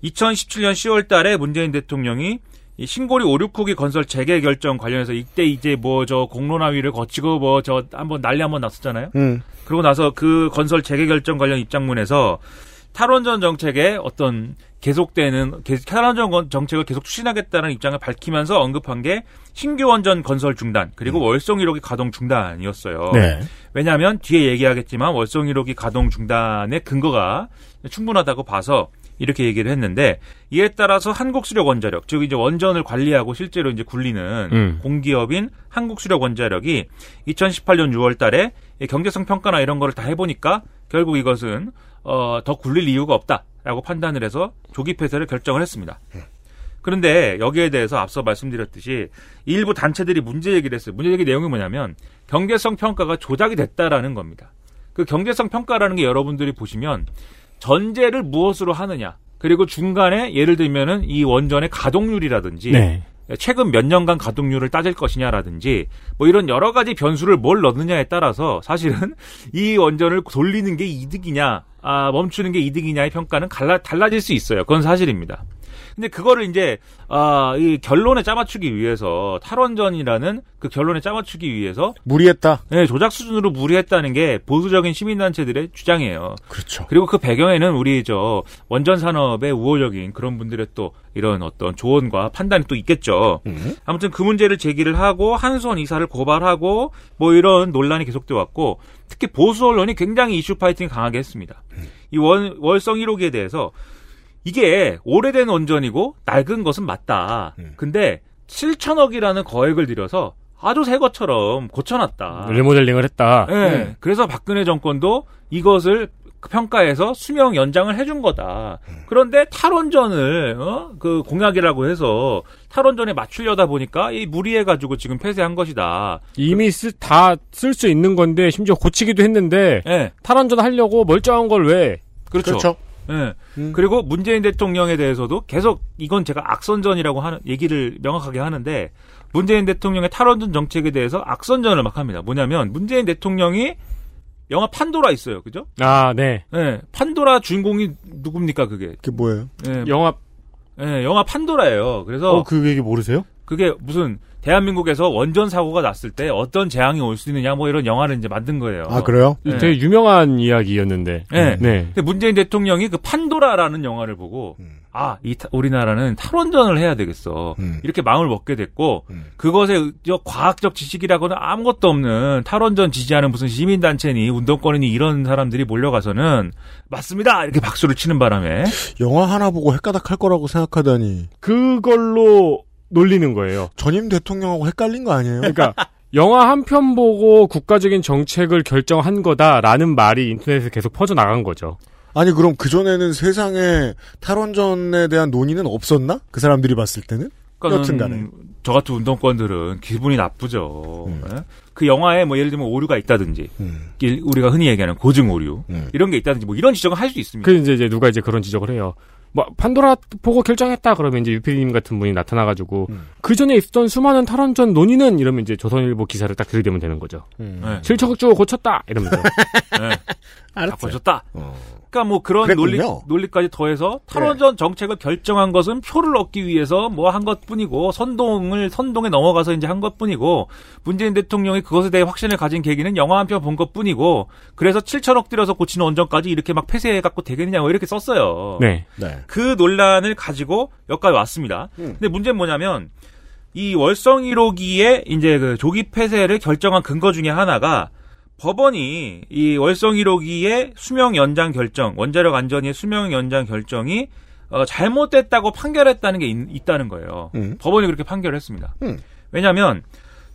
2017년 10월 달에 문재인 대통령이 이 신고리 5, 6호기 건설 재개 결정 관련해서 이때 이제 뭐 저 공론화위를 거치고 뭐 저 한번 난리 한번 났었잖아요. 음. 그러고 나서 그 건설 재개 결정 관련 입장문에서 탈원전 정책에 어떤 계속되는 계- 탈원전 건- 정책을 계속 추진하겠다는 입장을 밝히면서 언급한 게 신규 원 전 건설 중단 그리고 월성 1호기 가동 중단이었어요. 네. 왜냐하면 뒤에 얘기하겠지만 월성 1호기 가동 중단의 근거가 충분하다고 봐서 이렇게 얘기를 했는데 이에 따라서 한국수력원자력 즉 이제 원전을 관리하고 실제로 이제 굴리는 음. 공기업인 한국수력원자력이 2018년 6월달에 경제성 평가나 이런 거를 다 해보니까 결국 이것은 어, 더 굴릴 이유가 없다라고 판단을 해서 조기 폐쇄를 결정을 했습니다. 그런데 여기에 대해서 앞서 말씀드렸듯이 일부 단체들이 문제 얘기를 했어요. 문제 얘기 내용이 뭐냐면 경제성 평가가 조작이 됐다라는 겁니다. 그 경제성 평가라는 게 여러분들이 보시면 전제를 무엇으로 하느냐 그리고 중간에 예를 들면은 이 원전의 가동률이라든지 네. 최근 몇 년간 가동률을 따질 것이냐라든지 뭐 이런 여러 가지 변수를 뭘 넣느냐에 따라서 사실은 이 원전을 돌리는 게 이득이냐 아 멈추는 게 이득이냐의 평가는 갈라, 달라질 수 있어요. 그건 사실입니다. 근데 그거를 이제 아 이 결론에 짜맞추기 위해서 탈원전이라는 그 결론에 짜맞추기 위해서 무리했다. 네, 조작 수준으로 무리했다는 게 보수적인 시민단체들의 주장이에요. 그렇죠. 그리고 그 배경에는 우리 저 원전 산업의 우호적인 그런 분들의 또 이런 어떤 조언과 판단이 또 있겠죠. 아무튼 그 문제를 제기를 하고 한수원 이사를 고발하고 뭐 이런 논란이 계속돼 왔고 특히 보수 언론이 굉장히 이슈 파이팅 강하게 했습니다. 이 원, 월성 1호기에 대해서 이게 오래된 원전이고 낡은 것은 맞다. 근데 7천억이라는 거액을 들여서 아주 새 것처럼 고쳐놨다. 리모델링을 했다. 네. 그래서 박근혜 정권도 이것을 평가해서 수명 연장을 해준 거다. 그런데 탈원전을 어? 그 공약이라고 해서 탈원전에 맞추려다 보니까 이 무리해 가지고 지금 폐쇄한 것이다. 이미 다 쓸 수 있는 건데 심지어 고치기도 했는데 네. 탈원전 하려고 멀쩡한 걸 왜? 그렇죠. 그렇죠. 예. 그리고 문재인 대통령에 대해서도 계속 이건 제가 악선전이라고 하는 얘기를 명확하게 하는데 문재인 대통령의 탈원전 정책에 대해서 악선전을 막 합니다. 뭐냐면 문재인 대통령이 영화 판도라 있어요. 그죠? 아, 네. 예. 판도라 주인공이 누굽니까, 그게? 그게 뭐예요? 예. 영화 예, 영화 판도라예요. 그래서 어, 그 얘기 모르세요? 그게 무슨 대한민국에서 원전 사고가 났을 때 어떤 재앙이 올 수 있느냐 뭐 이런 영화를 이제 만든 거예요. 아, 그래요? 네. 되게 유명한 이야기였는데. 네. 네. 근데 문재인 대통령이 그 판도라라는 영화를 보고 아, 이 타- 우리나라는 탈원전을 해야 되겠어. 이렇게 마음을 먹게 됐고 그것에 저 과학적 지식이라고는 아무것도 없는 탈원전 지지하는 무슨 시민 단체니 운동권이니 이런 사람들이 몰려가서는 맞습니다 이렇게 박수를 치는 바람에 영화 하나 보고 헷가닥 할 거라고 생각하다니. 그걸로 놀리는 거예요. 전임 대통령하고 헷갈린 거 아니에요? 그러니까 영화 한 편 보고 국가적인 정책을 결정한 거다라는 말이 인터넷에 계속 퍼져 나간 거죠. 아니 그럼 그 전에는 세상에 탈원전에 대한 논의는 없었나? 그 사람들이 봤을 때는? 여튼간에. 저 같은 운동권들은 기분이 나쁘죠. 예? 그 영화에 뭐 예를 들면 오류가 있다든지 일- 우리가 흔히 얘기하는 고증 오류 이런 게 있다든지 뭐 이런 지적을 할 수 있습니다. 그 이제, 이제 누가 이제 그런 지적을 해요. 뭐 판도라 보고 결정했다 그러면 이제 유피디님 같은 분이 나타나가지고 그 전에 있었던 수많은 탈원전 논의는 이러면 이제 조선일보 기사를 딱 들이대면 되는 거죠. 네. 실척주 고쳤다 이러면서. 네. 다 고쳤다. 그러니까 뭐 그런 논리, 그랬군요. 논리까지 더해서 탈원전 정책을 결정한 것은 표를 얻기 위해서 뭐 한 것뿐이고 선동을 선동에 넘어가서 이제 한 것뿐이고 문재인 대통령이 그것에 대해 확신을 가진 계기는 영화 한 편 본 것뿐이고 그래서 7천억 들여서 고치는 원전까지 이렇게 막 폐쇄해 갖고 되겠느냐 고 이렇게 썼어요. 네. 네. 그 논란을 가지고 여기까지 왔습니다. 음. 근데 문제는 뭐냐면 이 월성 1호기의 이제 그 조기 폐쇄를 결정한 근거 중에 하나가 법원이 이 월성 1호기의 수명 연장 결정, 원자력 안전위의 수명 연장 결정이 어, 잘못됐다고 판결했다는 게 있, 다는 거예요. 음. 법원이 그렇게 판결했습니다. 음. 왜냐하면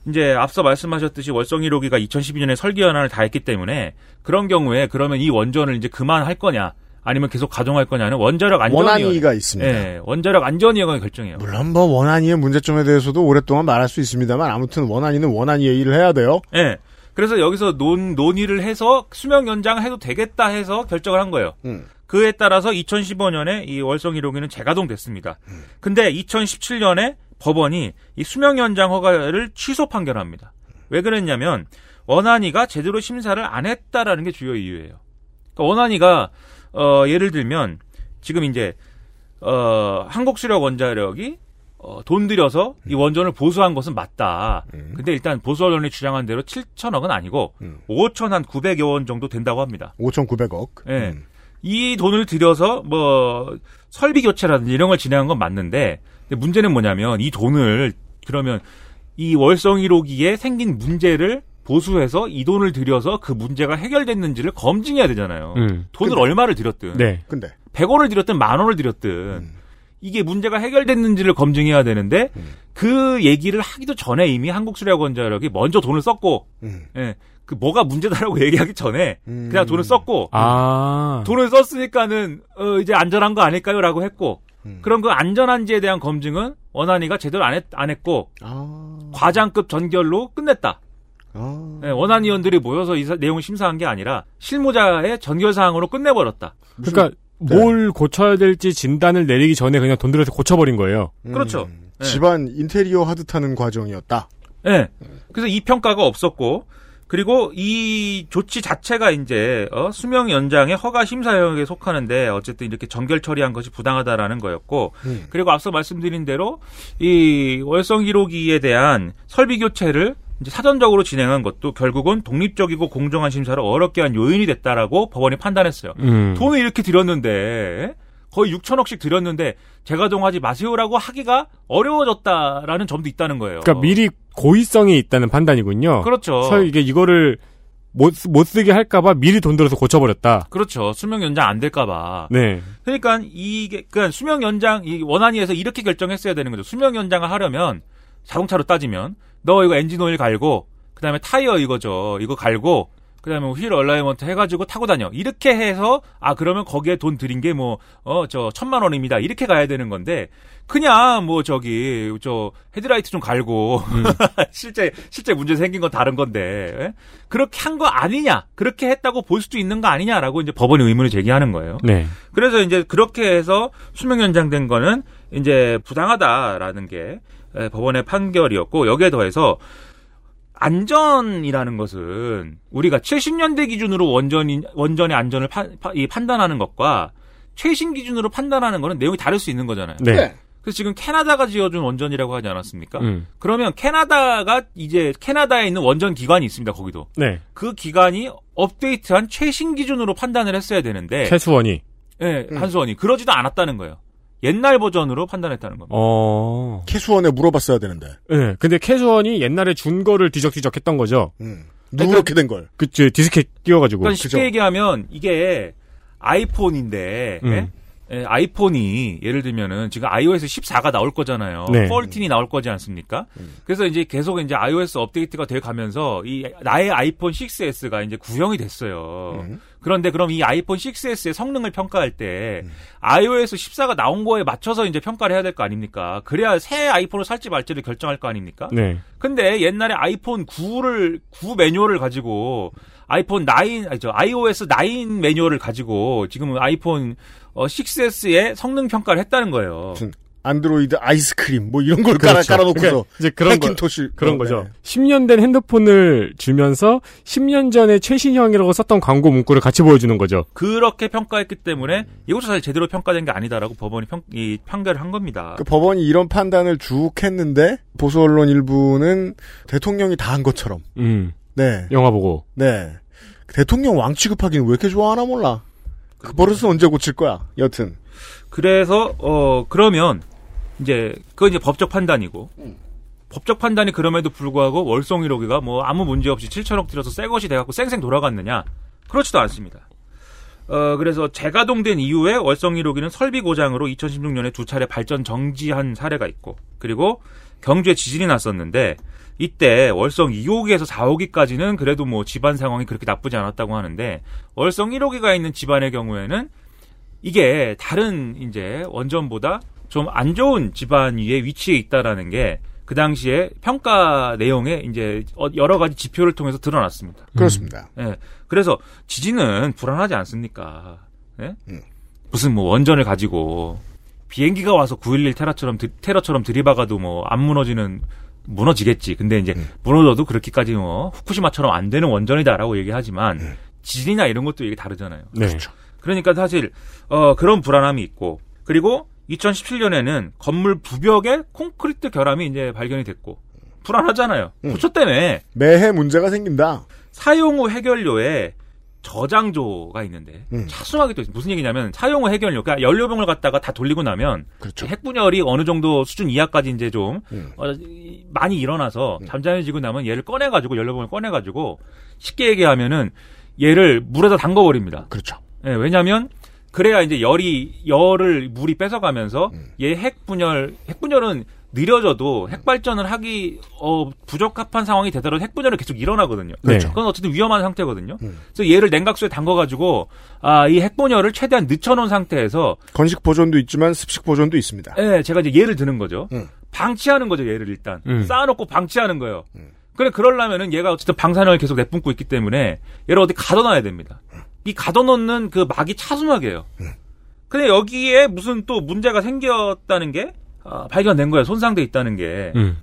이제 앞서 말씀하셨듯이 월성 1호기가 2012년에 설계 연한을 다 했기 때문에 그런 경우에 그러면 이 원전을 이제 그만할 거냐 아니면 계속 가동할 거냐는 원자력 원안위가 있습니다. 예, 원자력 안전위원회가 결정해요. 물론 뭐 원안위의 문제점에 대해서도 오랫동안 말할 수 있습니다만 아무튼 원안위는 원안위의 일을 해야 돼요. 예. 그래서 여기서 논, 논의를 해서 수명 연장해도 되겠다 해서 결정을 한 거예요. 음. 그에 따라서 2015년에 이 월성 1호기는 재가동됐습니다. 근데 2017년에 법원이 이 수명 연장 허가를 취소 판결합니다. 왜 그랬냐면 원안위가 제대로 심사를 안 했다라는 게 주요 이유예요. 그러니까 원안위가 어, 예를 들면 지금 이제 어, 한국수력 원자력이 어, 돈 들여서 이 원전을 보수한 것은 맞다. 근데 일단 보수 언론이 주장한 대로 7천억은 아니고 5천 한 900여 원 정도 된다고 합니다. 5,900억. 예. 이 돈을 들여서 뭐 설비 교체라든지 이런 걸 진행한 건 맞는데 근데 문제는 뭐냐면 이 돈을 그러면 이 월성 1호기에 생긴 문제를 보수해서 이 돈을 들여서 그 문제가 해결됐는지를 검증해야 되잖아요. 음. 돈을 근데- 얼마를 들였든 네. 근데 100원을 들였든 만 원을 들였든 이게 문제가 해결됐는지를 검증해야 되는데 그 얘기를 하기도 전에 이미 한국수력원자력이 먼저 돈을 썼고 음. 예, 그 뭐가 문제다라고 얘기하기 전에 그냥 돈을 썼고 아. 돈을 썼으니까는 어, 이제 안전한 거 아닐까요라고 했고 음. 그럼 그 안전한지에 대한 검증은 원안위가 제대로 안, 했, 안 했고 아. 과장급 전결로 끝냈다. 아. 예, 원안위원들이 모여서 이 사- 내용을 심사한 게 아니라 실무자의 전결 사항으로 끝내버렸다. 그러니까 뭘 고쳐야 될지 진단을 내리기 전에 그냥 돈 들여서 고쳐버린 거예요. 그렇죠. 예. 집안 인테리어 하듯하는 과정이었다. 예. 그래서 이 평가가 없었고 그리고 이 조치 자체가 이제 어, 수명 연장의 허가 심사 영역에 속하는데 어쨌든 이렇게 정결 처리한 것이 부당하다라는 거였고 음. 그리고 앞서 말씀드린 대로 이 월성 1호기에 대한 설비 교체를 이제 사전적으로 진행한 것도 결국은 독립적이고 공정한 심사를 어렵게 한 요인이 됐다라고 법원이 판단했어요. 음. 돈을 이렇게 들였는데 거의 6천억씩 들였는데 재가동하지 마세요라고 하기가 어려워졌다라는 점도 있다는 거예요. 그러니까 미리 고의성이 있다는 판단이군요. 그렇죠. 설 이게 이거를 못, 쓰- 못 쓰게 할까봐 미리 돈 들여서 고쳐버렸다. 그렇죠. 수명 연장 안 될까봐. 네. 그러니까 이게 그러니까 수명 연장 이 원안위에서 이렇게 결정했어야 되는 거죠. 수명 연장을 하려면 자동차로 따지면 너 이거 엔진 오일 갈고 그다음에 타이어 이거죠. 이거 갈고 그다음에 wheel alignment 해가지고 타고 다녀. 이렇게 해서 아 그러면 거기에 돈 들인 게 뭐 어 저 천만 원입니다. 이렇게 가야 되는 건데 그냥 뭐 저기 저 헤드라이트 좀 갈고 실제 실제 문제 생긴 건 다른 건데 예? 그렇게 한 거 아니냐? 그렇게 했다고 볼 수도 있는 거 아니냐라고 이제 법원이 의문을 제기하는 거예요. 네. 그래서 이제 그렇게 해서 수명 연장된 거는 이제 부당하다라는 게 에, 법원의 판결이었고 여기에 더해서 안전이라는 것은 우리가 70년대 기준으로 원전이 원전의 안전을 파- 파- 이 판단하는 것과 최신 기준으로 판단하는 거는 내용이 다를 수 있는 거잖아요. 네. 네. 그래서 지금 캐나다가 지어준 원전이라고 하지 않았습니까? 음. 그러면 캐나다가 이제 캐나다에 있는 원전 기관이 있습니다. 거기도 네. 그 기관이 업데이트한 최신 기준으로 판단을 했어야 되는데 최수원이. 예, 한수원이 그러지도 않았다는 거예요. 옛날 버전으로 판단했다는 겁니다. 어. 캐수원에 물어봤어야 되는데. 네. 근데 캐수원이 옛날에 준 거를 뒤적뒤적 했던 거죠. 누렇게 된 걸. 그치, 디스켓 끼워가지고. 그러니까 쉽게 얘기하면 이게 아이폰인데 음. 예? 예, 아이폰이 예를 들면은 지금 iOS 14가 나올 거잖아요. 네. 14이 나올 거지 않습니까? 그래서 이제 계속 이제 iOS 업데이트가 돼 가면서 이 나의 아이폰 6s가 이제 구형이 됐어요. 그런데 그럼 이 아이폰 6s의 성능을 평가할 때 iOS 14가 나온 거에 맞춰서 이제 평가를 해야 될 거 아닙니까? 그래야 새 아이폰을 살지 말지를 결정할 거 아닙니까? 네. 근데 옛날에 아이폰 9를 9 매뉴얼을 가지고 아이폰 9 아니 저 iOS 9 매뉴얼을 가지고 지금 아이폰 어, 6s의 성능 평가를 했다는 거예요. 안드로이드 아이스크림 뭐 이런 걸 그렇죠. 깔아 깔아놓고서 그러니까 이제 그런 거- 그런 어, 거죠. 네. 10년 된 핸드폰을 주면서 10년 전에 최신형이라고 썼던 광고 문구를 같이 보여주는 거죠. 그렇게 평가했기 때문에 이것도 사실 제대로 평가된 게 아니다라고 법원이 평, 이 판결을 한 겁니다. 그 법원이 이런 판단을 쭉 했는데 보수 언론 일부는 대통령이 다 한 것처럼 음. 네. 영화 보고. 네. 대통령 왕 취급하기는 왜 이렇게 좋아하나 몰라. 그 버릇은 언제 고칠 거야. 여튼. 그래서 어 그러면 이제 그건 이제 법적 판단이고. 법적 판단이 그럼에도 불구하고 월성 1호기가 뭐 아무 문제 없이 7천억 들여서 새 것이 돼갖고 쌩쌩 돌아갔느냐? 그렇지도 않습니다. 어 그래서 재가동된 이후에 월성 1호기는 설비 고장으로 2016년에 두 차례 발전 정지한 사례가 있고 그리고 경주에 지진이 났었는데 이때 월성 2호기에서 4호기까지는 그래도 뭐 집안 상황이 그렇게 나쁘지 않았다고 하는데 월성 1호기가 있는 집안의 경우에는 이게 다른 이제 원전보다 좀 안 좋은 집안 위에 위치해 있다라는 게 그 당시에 평가 내용에 이제 어, 여러 가지 지표를 통해서 드러났습니다. 그렇습니다. 예. 그래서 지진은 불안하지 않습니까? 예? 무슨 뭐 원전을 가지고 비행기가 와서 9.11 테러처럼 드- 테러처럼 들이박아도 뭐 안 무너지는 무너지겠지. 근데 이제 무너져도 그렇게까지 뭐 후쿠시마처럼 안 되는 원전이다라고 얘기하지만 지진이나 이런 것도 이게 다르잖아요. 네. 그러니까 사실 어 그런 불안함이 있고 그리고 2017년에는 건물 부벽에 콘크리트 결함이 이제 발견이 됐고 불안하잖아요. 고쳐 때문에 매해 문제가 생긴다. 사용 후 해결료에 저장조가 있는데 음. 차수하게 또 무슨 얘기냐면 사용 후 해결료 그러니까 연료병을 갖다가 다 돌리고 나면 그렇죠. 핵분열이 어느 정도 수준 이하까지 이제 좀 음. 어, 이- 많이 일어나서 잠잠해지고 나면 얘를 꺼내 가지고 연료병을 꺼내 가지고 쉽게 얘기하면은 얘를 물에다 담궈 버립니다. 그렇죠. 예, 왜냐면 그래야 이제 열이 열을 물이 뺏어가면서 음. 얘 핵 분열 핵 분열은 느려져도 핵 발전을 하기 어 부적합한 상황이 되더라도 핵 분열은 계속 일어나거든요. 그렇죠. 그건 어쨌든 위험한 상태거든요. 음. 그래서 얘를 냉각수에 담궈가지고 아 이 핵 분열을 최대한 늦춰놓은 상태에서 건식 버전도 있지만 습식 버전도 있습니다. 예, 제가 이제 예를 드는 거죠. 음. 방치하는 거죠, 얘를 일단. 음. 쌓아놓고 방치하는 거예요. 그래, 그러려면은 얘가 어쨌든 방사능을 계속 내뿜고 있기 때문에 얘를 어디 가둬놔야 됩니다. 이 가둬놓는 그 막이 차순하게요. 근데 여기에 무슨 또 문제가 생겼다는 게 아, 발견된 거예요. 손상돼 있다는 게. 음.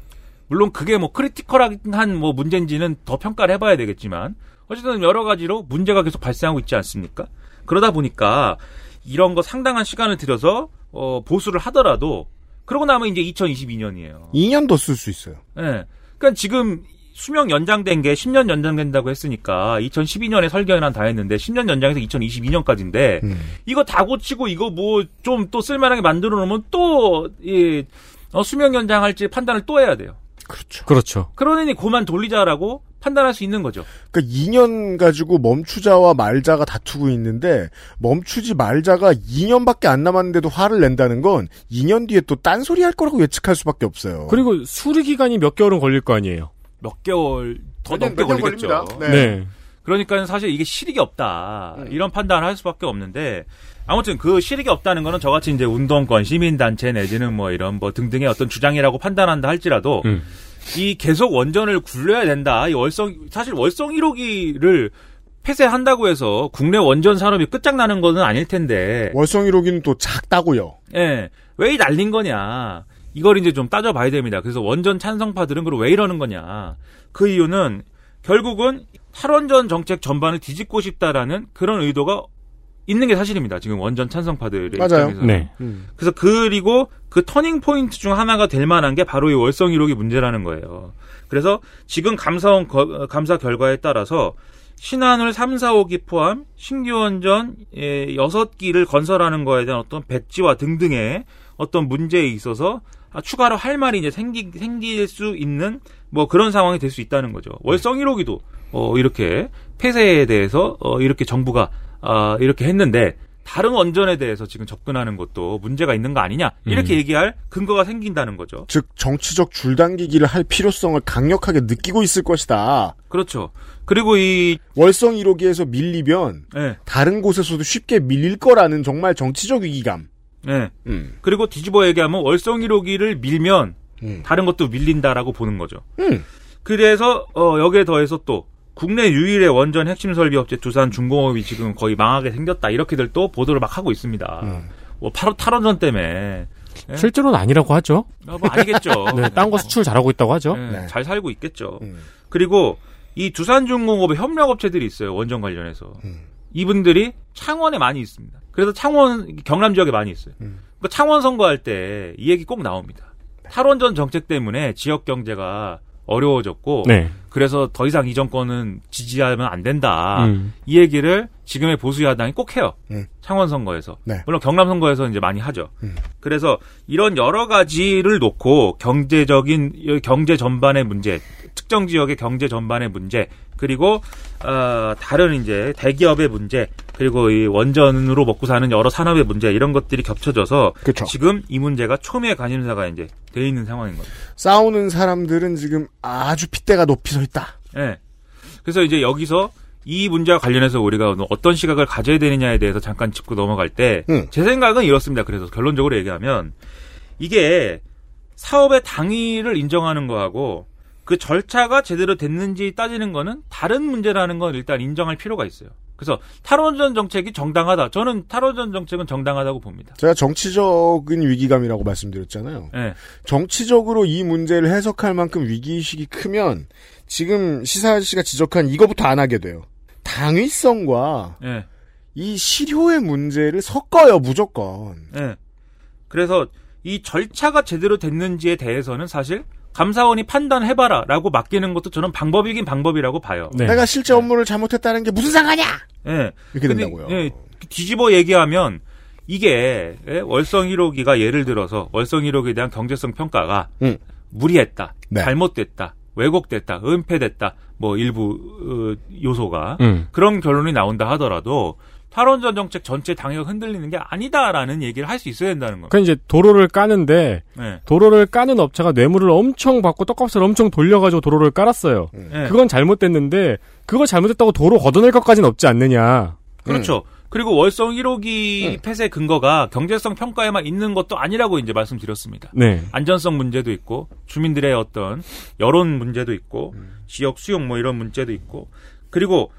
물론 그게 뭐 크리티컬한 뭐 문제인지는 더 평가를 해봐야 되겠지만 어쨌든 여러 가지로 문제가 계속 발생하고 있지 않습니까? 그러다 보니까 이런 거 상당한 시간을 들여서 어, 보수를 하더라도 그러고 나면 이제 2022년이에요. 2년 더쓸수 있어요. 예. 그러니까 지금 수명 연장된 게 10년 연장된다고 했으니까 2012년에 설계는 다 했는데 10년 연장해서 2022년까지인데 음. 이거 다 고치고 이거 뭐 좀 또 쓸만하게 만들어 놓으면 또이 어, 수명 연장할지 판단을 또 해야 돼요. 그렇죠. 그렇죠. 그러니 그만 돌리자라고 판단할 수 있는 거죠. 그러니까 2년 가지고 멈추자와 말자가 다투고 있는데 멈추지 말자가 2년밖에 안 남았는데도 화를 낸다는 건 2년 뒤에 또 딴소리 할 거라고 예측할 수밖에 없어요. 그리고 수리 기간이 몇 개월은 걸릴 거 아니에요. 몇 개월 더몇 년, 넘게 몇년 걸리겠죠. 걸립니다. 네. 네. 그러니까 사실 이게 실익이 없다. 이런 판단을 할 수밖에 없는데 아무튼 그 실익이 없다는 거는 저같이 이제 운동권, 시민단체 내지는 뭐 이런 뭐 등등의 어떤 주장이라고 판단한다 할지라도 음. 이 계속 원전을 굴려야 된다. 이 월성 사실 월성 1호기를 폐쇄한다고 해서 국내 원전 산업이 끝장나는 거는 아닐 텐데. 월성 1호기는 또 작다고요. 예. 왜이 날린 거냐. 이걸 이제 좀 따져봐야 됩니다. 그래서 원전 찬성파들은 그럼 왜 이러는 거냐. 그 이유는 결국은 탈원전 정책 전반을 뒤집고 싶다라는 그런 의도가 있는 게 사실입니다. 지금 원전 찬성파들의 맞아요. 입장에서. 네. 그래서 그리고 그 터닝 포인트 중 하나가 될 만한 게 바로 이 월성 1호기 문제라는 거예요. 그래서 지금 감사원 거- 감사 결과에 따라서 신한울 3, 4, 5기 포함 신규 원전 6기를 건설하는 거에 대한 어떤 백지와 등등의 어떤 문제에 있어서 아, 추가로 할 말이 이제 생기, 생길 수 있는 뭐 그런 상황이 될 수 있다는 거죠. 월성 1호기도 어, 이렇게 폐쇄에 대해서 어, 이렇게 정부가 아, 이렇게 했는데 다른 원전에 대해서 지금 접근하는 것도 문제가 있는 거 아니냐 이렇게 음. 얘기할 근거가 생긴다는 거죠. 즉 정치적 줄당기기를 할 필요성을 강력하게 느끼고 있을 것이다. 그렇죠. 그리고 이 월성 1호기에서 밀리면 네. 다른 곳에서도 쉽게 밀릴 거라는 정말 정치적 위기감. 네. 음. 그리고 뒤집어 얘기하면 월성 1호기를 밀면 음. 다른 것도 밀린다라고 보는 거죠. 음. 그래서 어, 여기에 더해서 또 국내 유일의 원전 핵심 설비 업체 두산 중공업이 지금 거의 망하게 생겼다 이렇게들 또 보도를 막 하고 있습니다. 음. 뭐 바로 탈원전 때문에 예? 실제로는 아니라고 하죠. 어, 뭐 아니겠죠. 네, 딴거 수출 잘하고 있다고 하죠. 예, 잘 살고 있겠죠. 음. 그리고 이 두산중공업의 협력업체들이 있어요. 원전 관련해서. 이분들이 창원에 많이 있습니다. 그래서 창원 경남 지역에 많이 있어요. 그러니까 창원 선거할 때 이 얘기 꼭 나옵니다. 탈원전 정책 때문에 지역 경제가 어려워졌고 네. 그래서 더 이상 이 정권은 지지하면 안 된다. 음. 이 얘기를 지금의 보수 야당이 꼭 해요. 음. 창원 선거에서. 네. 물론 경남 선거에서 이제 많이 하죠. 음. 그래서 이런 여러 가지를 놓고 경제적인 경제 전반의 문제, 특정 지역의 경제 전반의 문제, 그리고 어, 다른 이제 대기업의 문제, 그리고 이 원전으로 먹고 사는 여러 산업의 문제 이런 것들이 겹쳐져서 그쵸. 지금 이 문제가 초미의 관심사가 이제 돼 있는 상황인 거죠. 싸우는 사람들은 지금 아주 핏대가 높이 서 있다. 예. 그래서 이제 여기서 이 문제와 관련해서 우리가 어떤 시각을 가져야 되느냐에 대해서 잠깐 짚고 넘어갈 때, 음. 제 생각은 이렇습니다. 그래서 결론적으로 얘기하면, 이게 사업의 당위를 인정하는 거하고, 그 절차가 제대로 됐는지 따지는 거는 다른 문제라는 건 일단 인정할 필요가 있어요. 그래서 탈원전 정책이 정당하다. 저는 탈원전 정책은 정당하다고 봅니다. 제가 정치적인 위기감이라고 말씀드렸잖아요. 예. 정치적으로 이 문제를 해석할 만큼 위기의식이 크면 지금 시사 아저씨가 지적한 이거부터 안 하게 돼요. 당위성과 예. 이 실효의 문제를 섞어요, 무조건. 예. 그래서 이 절차가 제대로 됐는지에 대해서는 사실 감사원이 판단해봐라 라고 맡기는 것도 저는 방법이긴 방법이라고 봐요. 네. 내가 실제 업무를 잘못했다는 게 무슨 상관이야? 예. 이렇게 근데, 된다고요. 예, 뒤집어 얘기하면 이게 예, 월성 1호기가 예를 들어서 월성 1호기에 대한 경제성 평가가 음. 무리했다, 네. 잘못됐다, 왜곡됐다, 은폐됐다, 뭐 일부 어, 요소가 음. 그런 결론이 나온다 하더라도 탈원전 정책 전체 당위가 흔들리는 게 아니다라는 얘기를 할 수 있어야 된다는 겁니다. 그 이제 도로를 까는데 네. 도로를 까는 업체가 뇌물을 엄청 받고 떡값을 엄청 돌려가지고 도로를 깔았어요. 네. 그건 잘못됐는데 그거 잘못됐다고 도로 걷어낼 것까지는 없지 않느냐. 그렇죠. 그리고 월성 1호기 음. 폐쇄 근거가 경제성 평가에만 있는 것도 아니라고 이제 말씀드렸습니다. 네. 안전성 문제도 있고 주민들의 어떤 여론 문제도 있고 음. 지역 수용 뭐 이런 문제도 있고 그리고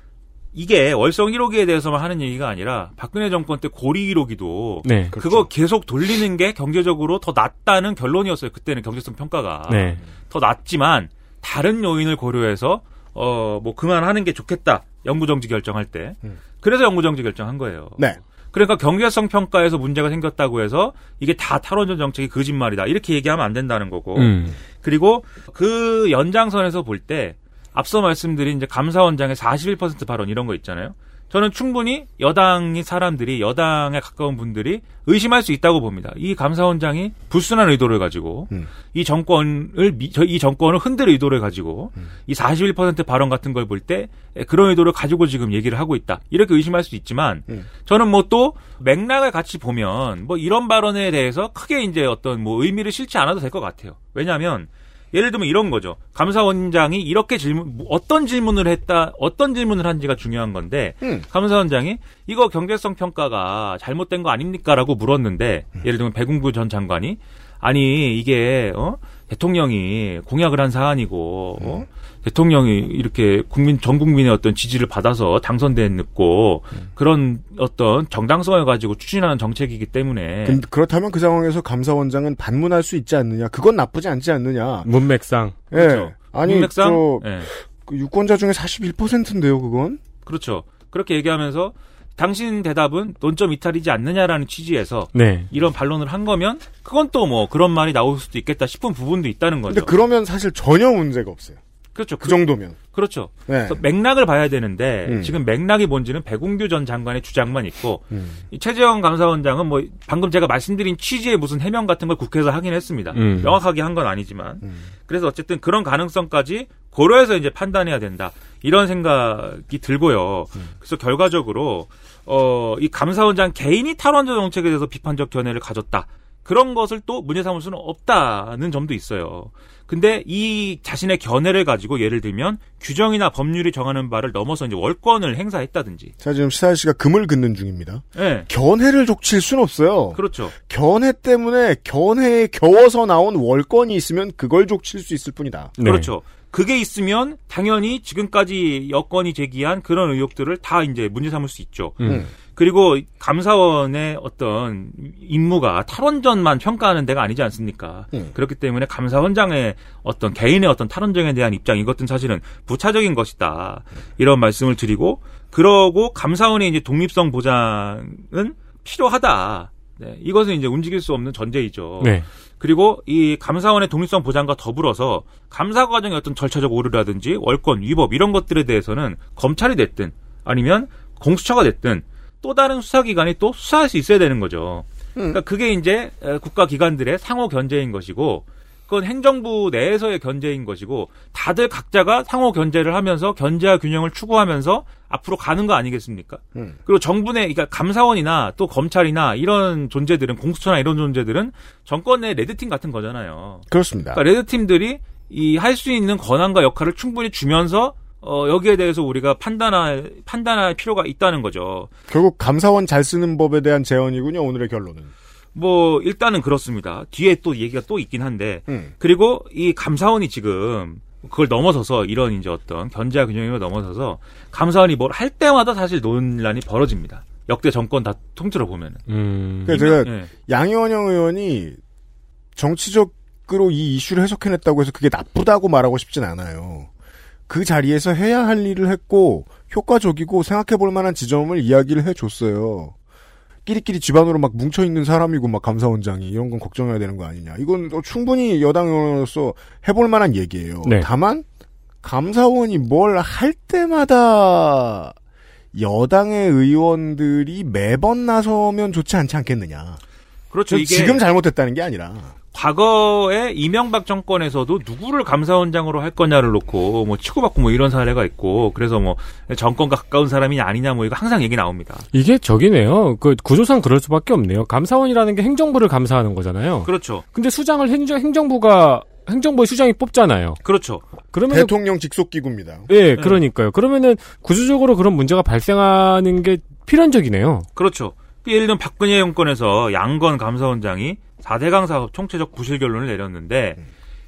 이게 월성 1호기에 대해서만 하는 얘기가 아니라 박근혜 정권 때 고리 1호기도 네. 그렇죠. 그거 계속 돌리는 게 경제적으로 더 낫다는 결론이었어요. 그때는 경제성 평가가 네. 더 낫지만 다른 요인을 고려해서 어 뭐 그만하는 게 좋겠다. 영구정지 결정할 때. 음. 그래서 영구정지 결정한 거예요. 네. 그러니까 경제성 평가에서 문제가 생겼다고 해서 이게 다 탈원전 정책이 거짓말이다. 이렇게 얘기하면 안 된다는 거고. 음. 그리고 그 연장선에서 볼때 앞서 말씀드린 이제 감사원장의 41% 발언 이런 거 있잖아요. 저는 충분히 여당이 사람들이 여당에 가까운 분들이 의심할 수 있다고 봅니다. 이 감사원장이 불순한 의도를 가지고 음. 이 정권을 미- 저이 정권을 흔들 의도를 가지고 이41% 발언 같은 걸 볼 때 그런 의도를 가지고 지금 얘기를 하고 있다. 이렇게 의심할 수 있지만 음. 저는 뭐 또 맥락을 같이 보면 뭐 이런 발언에 대해서 크게 이제 어떤 뭐 의미를 실지 않아도 될 것 같아요. 왜냐하면 예를 들면 이런 거죠. 감사원장이 이렇게 질문 어떤 질문을 했다, 어떤 질문을 한지가 중요한 건데 음. 감사원장이 이거 경제성 평가가 잘못된 거 아닙니까 라고 물었는데 예를 들면 배궁부 전 장관이 아니 이게 어? 대통령이 공약을 한 사안이고 어? 대통령이 이렇게 국민 전 국민의 어떤 지지를 받아서 당선됐고 그런 어떤 정당성을 가지고 추진하는 정책이기 때문에 근- 그렇다면 그 상황에서 감사원장은 반문할 수 있지 않느냐? 그건 나쁘지 않지 않느냐? 문맥상. 예. 그렇죠. 아니, 문맥상 저, 예. 그 유권자 중에 41%인데요, 그건? 그렇죠. 그렇게 얘기하면서 당신 대답은 논점 이탈이지 않느냐라는 취지에서 네. 이런 반론을 한 거면 그건 또 뭐 그런 말이 나올 수도 있겠다 싶은 부분도 있다는 거죠. 근데 그러면 사실 전혀 문제가 없어요. 그렇죠. 그 정도면. 그렇죠. 네. 그래서 맥락을 봐야 되는데 음. 지금 맥락이 뭔지는 백운규 전 장관의 주장만 있고 음. 이 최재형 감사원장은 뭐 방금 제가 말씀드린 취지의 무슨 해명 같은 걸 국회에서 하긴 했습니다. 음. 명확하게 한 건 아니지만 음. 그래서 어쨌든 그런 가능성까지 고려해서 이제 판단해야 된다 이런 생각이 들고요. 음. 그래서 결과적으로 어, 이 감사원장 개인이 탈원전 정책에 대해서 비판적 견해를 가졌다. 그런 것을 또 문제 삼을 수는 없다는 점도 있어요. 근데 이 자신의 견해를 가지고 예를 들면 규정이나 법률이 정하는 바를 넘어서 이제 월권을 행사했다든지. 자, 지금 시사일 씨가 금을 긋는 중입니다. 예. 견해를 족칠 순 없어요. 그렇죠. 견해 때문에 견해에 겨워서 나온 월권이 있으면 그걸 족칠 수 있을 뿐이다. 네. 그렇죠. 그게 있으면 당연히 지금까지 여건이 제기한 그런 의혹들을 다 이제 문제 삼을 수 있죠. 음. 그리고 감사원의 어떤 임무가 탈원전만 평가하는 데가 아니지 않습니까? 음. 그렇기 때문에 감사원장의 어떤 개인의 어떤 탈원전에 대한 입장 이것은 사실은 부차적인 것이다. 이런 말씀을 드리고 그러고 감사원의 이제 독립성 보장은 필요하다. 네, 이것은 이제 움직일 수 없는 전제이죠. 네. 그리고 이 감사원의 독립성 보장과 더불어서 감사 과정의 어떤 절차적 오류라든지 월권 위법 이런 것들에 대해서는 검찰이 됐든 아니면 공수처가 됐든 또 다른 수사기관이 또 수사할 수 있어야 되는 거죠. 그러니까 그게 이제 에, 국가기관들의 상호 견제인 것이고 그건 행정부 내에서의 견제인 것이고 다들 각자가 상호 견제를 하면서 견제와 균형을 추구하면서 앞으로 가는 거 아니겠습니까? 음. 그리고 정부 내, 그러니까 감사원이나 또 검찰이나 이런 존재들은 공수처나 이런 존재들은 정권 내 레드팀 같은 거잖아요. 그렇습니다. 그러니까 레드팀들이 이 할 수 있는 권한과 역할을 충분히 주면서 어, 여기에 대해서 우리가 판단할 판단할 필요가 있다는 거죠. 결국 감사원 잘 쓰는 법에 대한 제언이군요. 오늘의 결론은. 뭐 일단은 그렇습니다. 뒤에 또 얘기가 또 있긴 한데 음. 그리고 이 감사원이 지금 그걸 넘어서서 이런 이제 어떤 견제와 균형을 넘어서서 감사원이 뭘 할 때마다 사실 논란이 벌어집니다. 역대 정권 다 통틀어 보면은. 음. 그러니까 이명- 제가 예. 양희원영 의원이 정치적으로 이 이슈를 해석해냈다고 해서 그게 나쁘다고 말하고 싶진 않아요. 그 자리에서 해야 할 일을 했고 효과적이고 생각해 볼 만한 지점을 이야기를 해줬어요. 끼리끼리 집안으로 막 뭉쳐있는 사람이고 막 감사원장이 이런 건 걱정해야 되는 거 아니냐. 이건 또 충분히 여당 의원으로서 해볼 만한 얘기예요. 네. 다만 감사원이 뭘 할 때마다 여당의 의원들이 매번 나서면 좋지 않지 않겠느냐. 그렇죠. 지금 잘못됐다는 게 아니라. 과거에 이명박 정권에서도 누구를 감사원장으로 할 거냐를 놓고 뭐 치고받고 뭐 이런 사례가 있고 그래서 뭐 정권과 가까운 사람이 아니냐 뭐 이거 항상 얘기 나옵니다. 이게 저기네요. 그 구조상 그럴 수밖에 없네요. 감사원이라는 게 행정부를 감사하는 거잖아요. 그렇죠. 근데 수장을 행정, 행정부가 행정부의 수장이 뽑잖아요. 그렇죠. 그러면 대통령 직속 기구입니다. 예, 그러니까요. 그러면은 구조적으로 그런 문제가 발생하는 게 필연적이네요. 그렇죠. 예를 들면 박근혜 정권에서 양건 감사원장이 4대강 사업 총체적 부실 결론을 내렸는데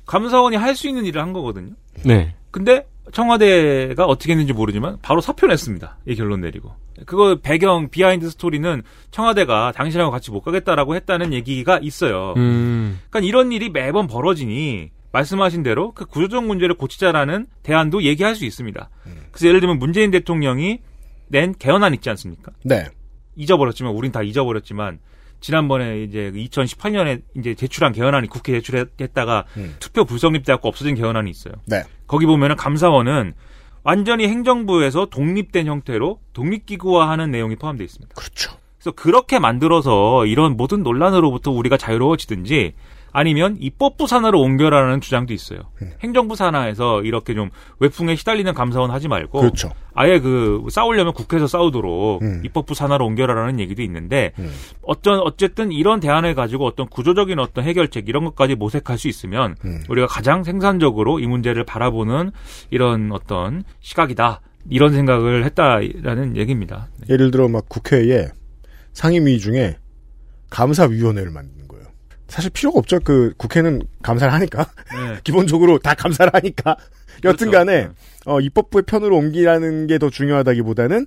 감사원이 할 수 있는 일을 한 거거든요. 네. 근데 청와대가 어떻게 했는지 모르지만 바로 사표 냈습니다. 이 결론 내리고. 그거 배경 behind story는 청와대가 당신하고 같이 못 가겠다라고 했다는 얘기가 있어요. 음. 그러니까 이런 일이 매번 벌어지니 말씀하신 대로 그 구조적 문제를 고치자라는 대안도 얘기할 수 있습니다. 그래서 예를 들면 문재인 대통령이 낸 개헌안 있지 않습니까? 네. 잊어버렸지만 우린 다 잊어버렸지만 지난번에 이제 2018년에 이제 제출한 개헌안이 국회 제출했다가 음. 투표 불성립돼갖고 없어진 개헌안이 있어요. 네. 거기 보면은 감사원은 완전히 행정부에서 독립된 형태로 독립기구화하는 내용이 포함되어 있습니다. 그렇죠. 그래서 그렇게 만들어서 이런 모든 논란으로부터 우리가 자유로워지든지 아니면 입법부 산하로 옮겨라는 주장도 있어요. 음. 행정부 산하에서 이렇게 좀 외풍에 시달리는 감사원 하지 말고 그렇죠. 아예 그 싸우려면 국회에서 싸우도록 음. 입법부 산하로 옮겨라라는 얘기도 있는데 어떤 어쨌든 이런 대안을 가지고 어떤 구조적인 어떤 해결책 이런 것까지 모색할 수 있으면 음. 우리가 가장 생산적으로 이 문제를 바라보는 이런 어떤 시각이다 이런 생각을 했다라는 얘기입니다. 예를 들어 막 국회에 상임위 중에 감사위원회를 거예요. 사실 필요가 없죠. 그 국회는 감사를 하니까 네. 기본적으로 다 감사를 하니까 그렇죠. 여튼간에 어, 입법부의 편으로 옮기라는 게 더 중요하다기보다는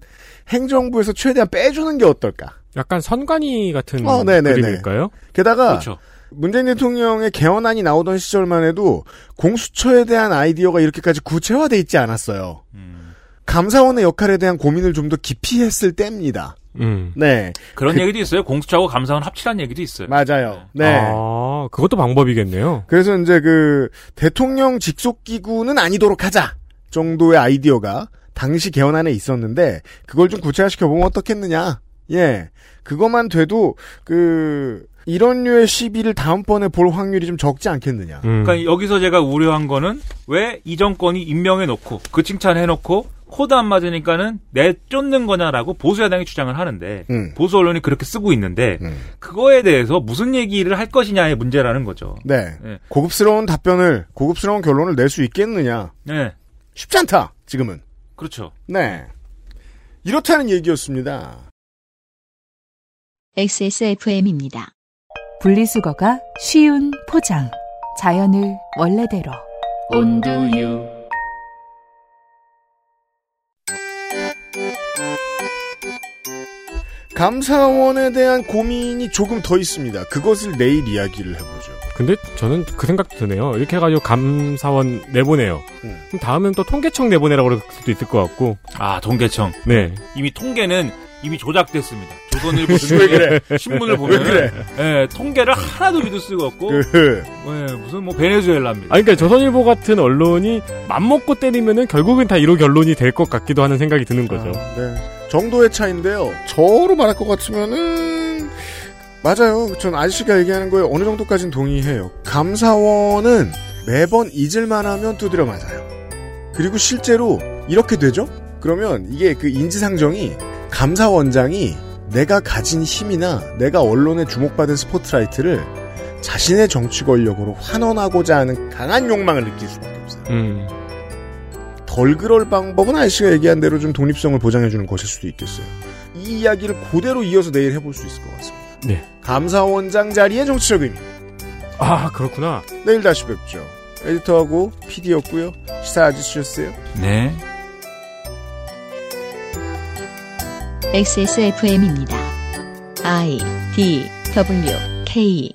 행정부에서 최대한 빼주는 게 어떨까. 약간 선관위 같은 어, 네네네. 그림일까요? 게다가 그렇죠. 문재인 대통령의 개헌안이 나오던 시절만 해도 공수처에 대한 아이디어가 이렇게까지 구체화돼 있지 않았어요. 음. 감사원의 역할에 대한 고민을 좀 더 깊이 했을 때입니다. 음. 네. 그런 그- 얘기도 있어요. 공수처하고 감사원 합치라는 얘기도 있어요. 맞아요. 네. 아, 그것도 방법이겠네요. 그래서 이제 그 대통령 직속 기구는 아니도록 하자 정도의 아이디어가 당시 개헌안에 있었는데 그걸 좀 구체화시켜 보면 어떻겠느냐. 예. 그것만 돼도 그 이런 류의 시비를 다음번에 볼 확률이 좀 적지 않겠느냐. 음. 그러니까 여기서 제가 우려한 거는 왜 이 정권이 임명해 놓고 그 칭찬해 놓고 코드 안 맞으니까는 내쫓는 거냐라고 보수 야당이 주장을 하는데 음. 보수 언론이 그렇게 쓰고 있는데 음. 그거에 대해서 무슨 얘기를 할 것이냐의 문제라는 거죠. 네. 네. 고급스러운 답변을 고급스러운 결론을 낼 수 있겠느냐. 네. 쉽지 않다. 지금은. 그렇죠. 네. 이렇다는 얘기였습니다. XSFM입니다. 분리수거가 쉬운 포장. 자연을 원래대로. 온두유 감사원에 대한 고민이 조금 더 있습니다. 그것을 내일 이야기를 해보죠. 근데 저는 그 생각도 드네요. 이렇게 해가지고 감사원 내보내요. 음. 그럼 다음엔 또 통계청 내보내라고 그럴 수도 있을 것 같고. 아, 통계청. 네. 이미 통계는 이미 조작됐습니다. 조선일보 그래? 신문을 보면 왜 그래? 예, 통계를 하나도 믿을 수가 없고 그, 예, 무슨 뭐 베네수엘라입니다. 아니, 그러니까 조선일보 같은 언론이 맘먹고 때리면은 결국은 다 이로 결론이 될 것 같기도 하는 생각이 드는 거죠. 네. 정도의 차인데요. 저로 말할 것 같으면은 맞아요. 전 아저씨가 얘기하는 거에 어느 정도까지는 동의해요. 감사원은 매번 잊을만 하면 두드려 맞아요. 그리고 실제로 이렇게 되죠? 그러면 이게 그 인지상정이 감사원장이 내가 가진 힘이나 내가 언론에 주목받은 스포트라이트를 자신의 정치 권력으로 환원하고자 하는 강한 욕망을 느낄 수밖에 없어요. 음. 덜 그럴 방법은 아저씨가 얘기한 대로 좀 독립성을 보장해주는 것일 수도 있겠어요. 이 이야기를 그대로 이어서 내일 해볼 수 있을 것 같습니다. 네. 감사원장 자리의 정치적 의미. 아, 그렇구나. 내일 다시 뵙죠. 에디터하고 PD였고요. 시사 아저씨였어요. 네. XSFM입니다. I D W K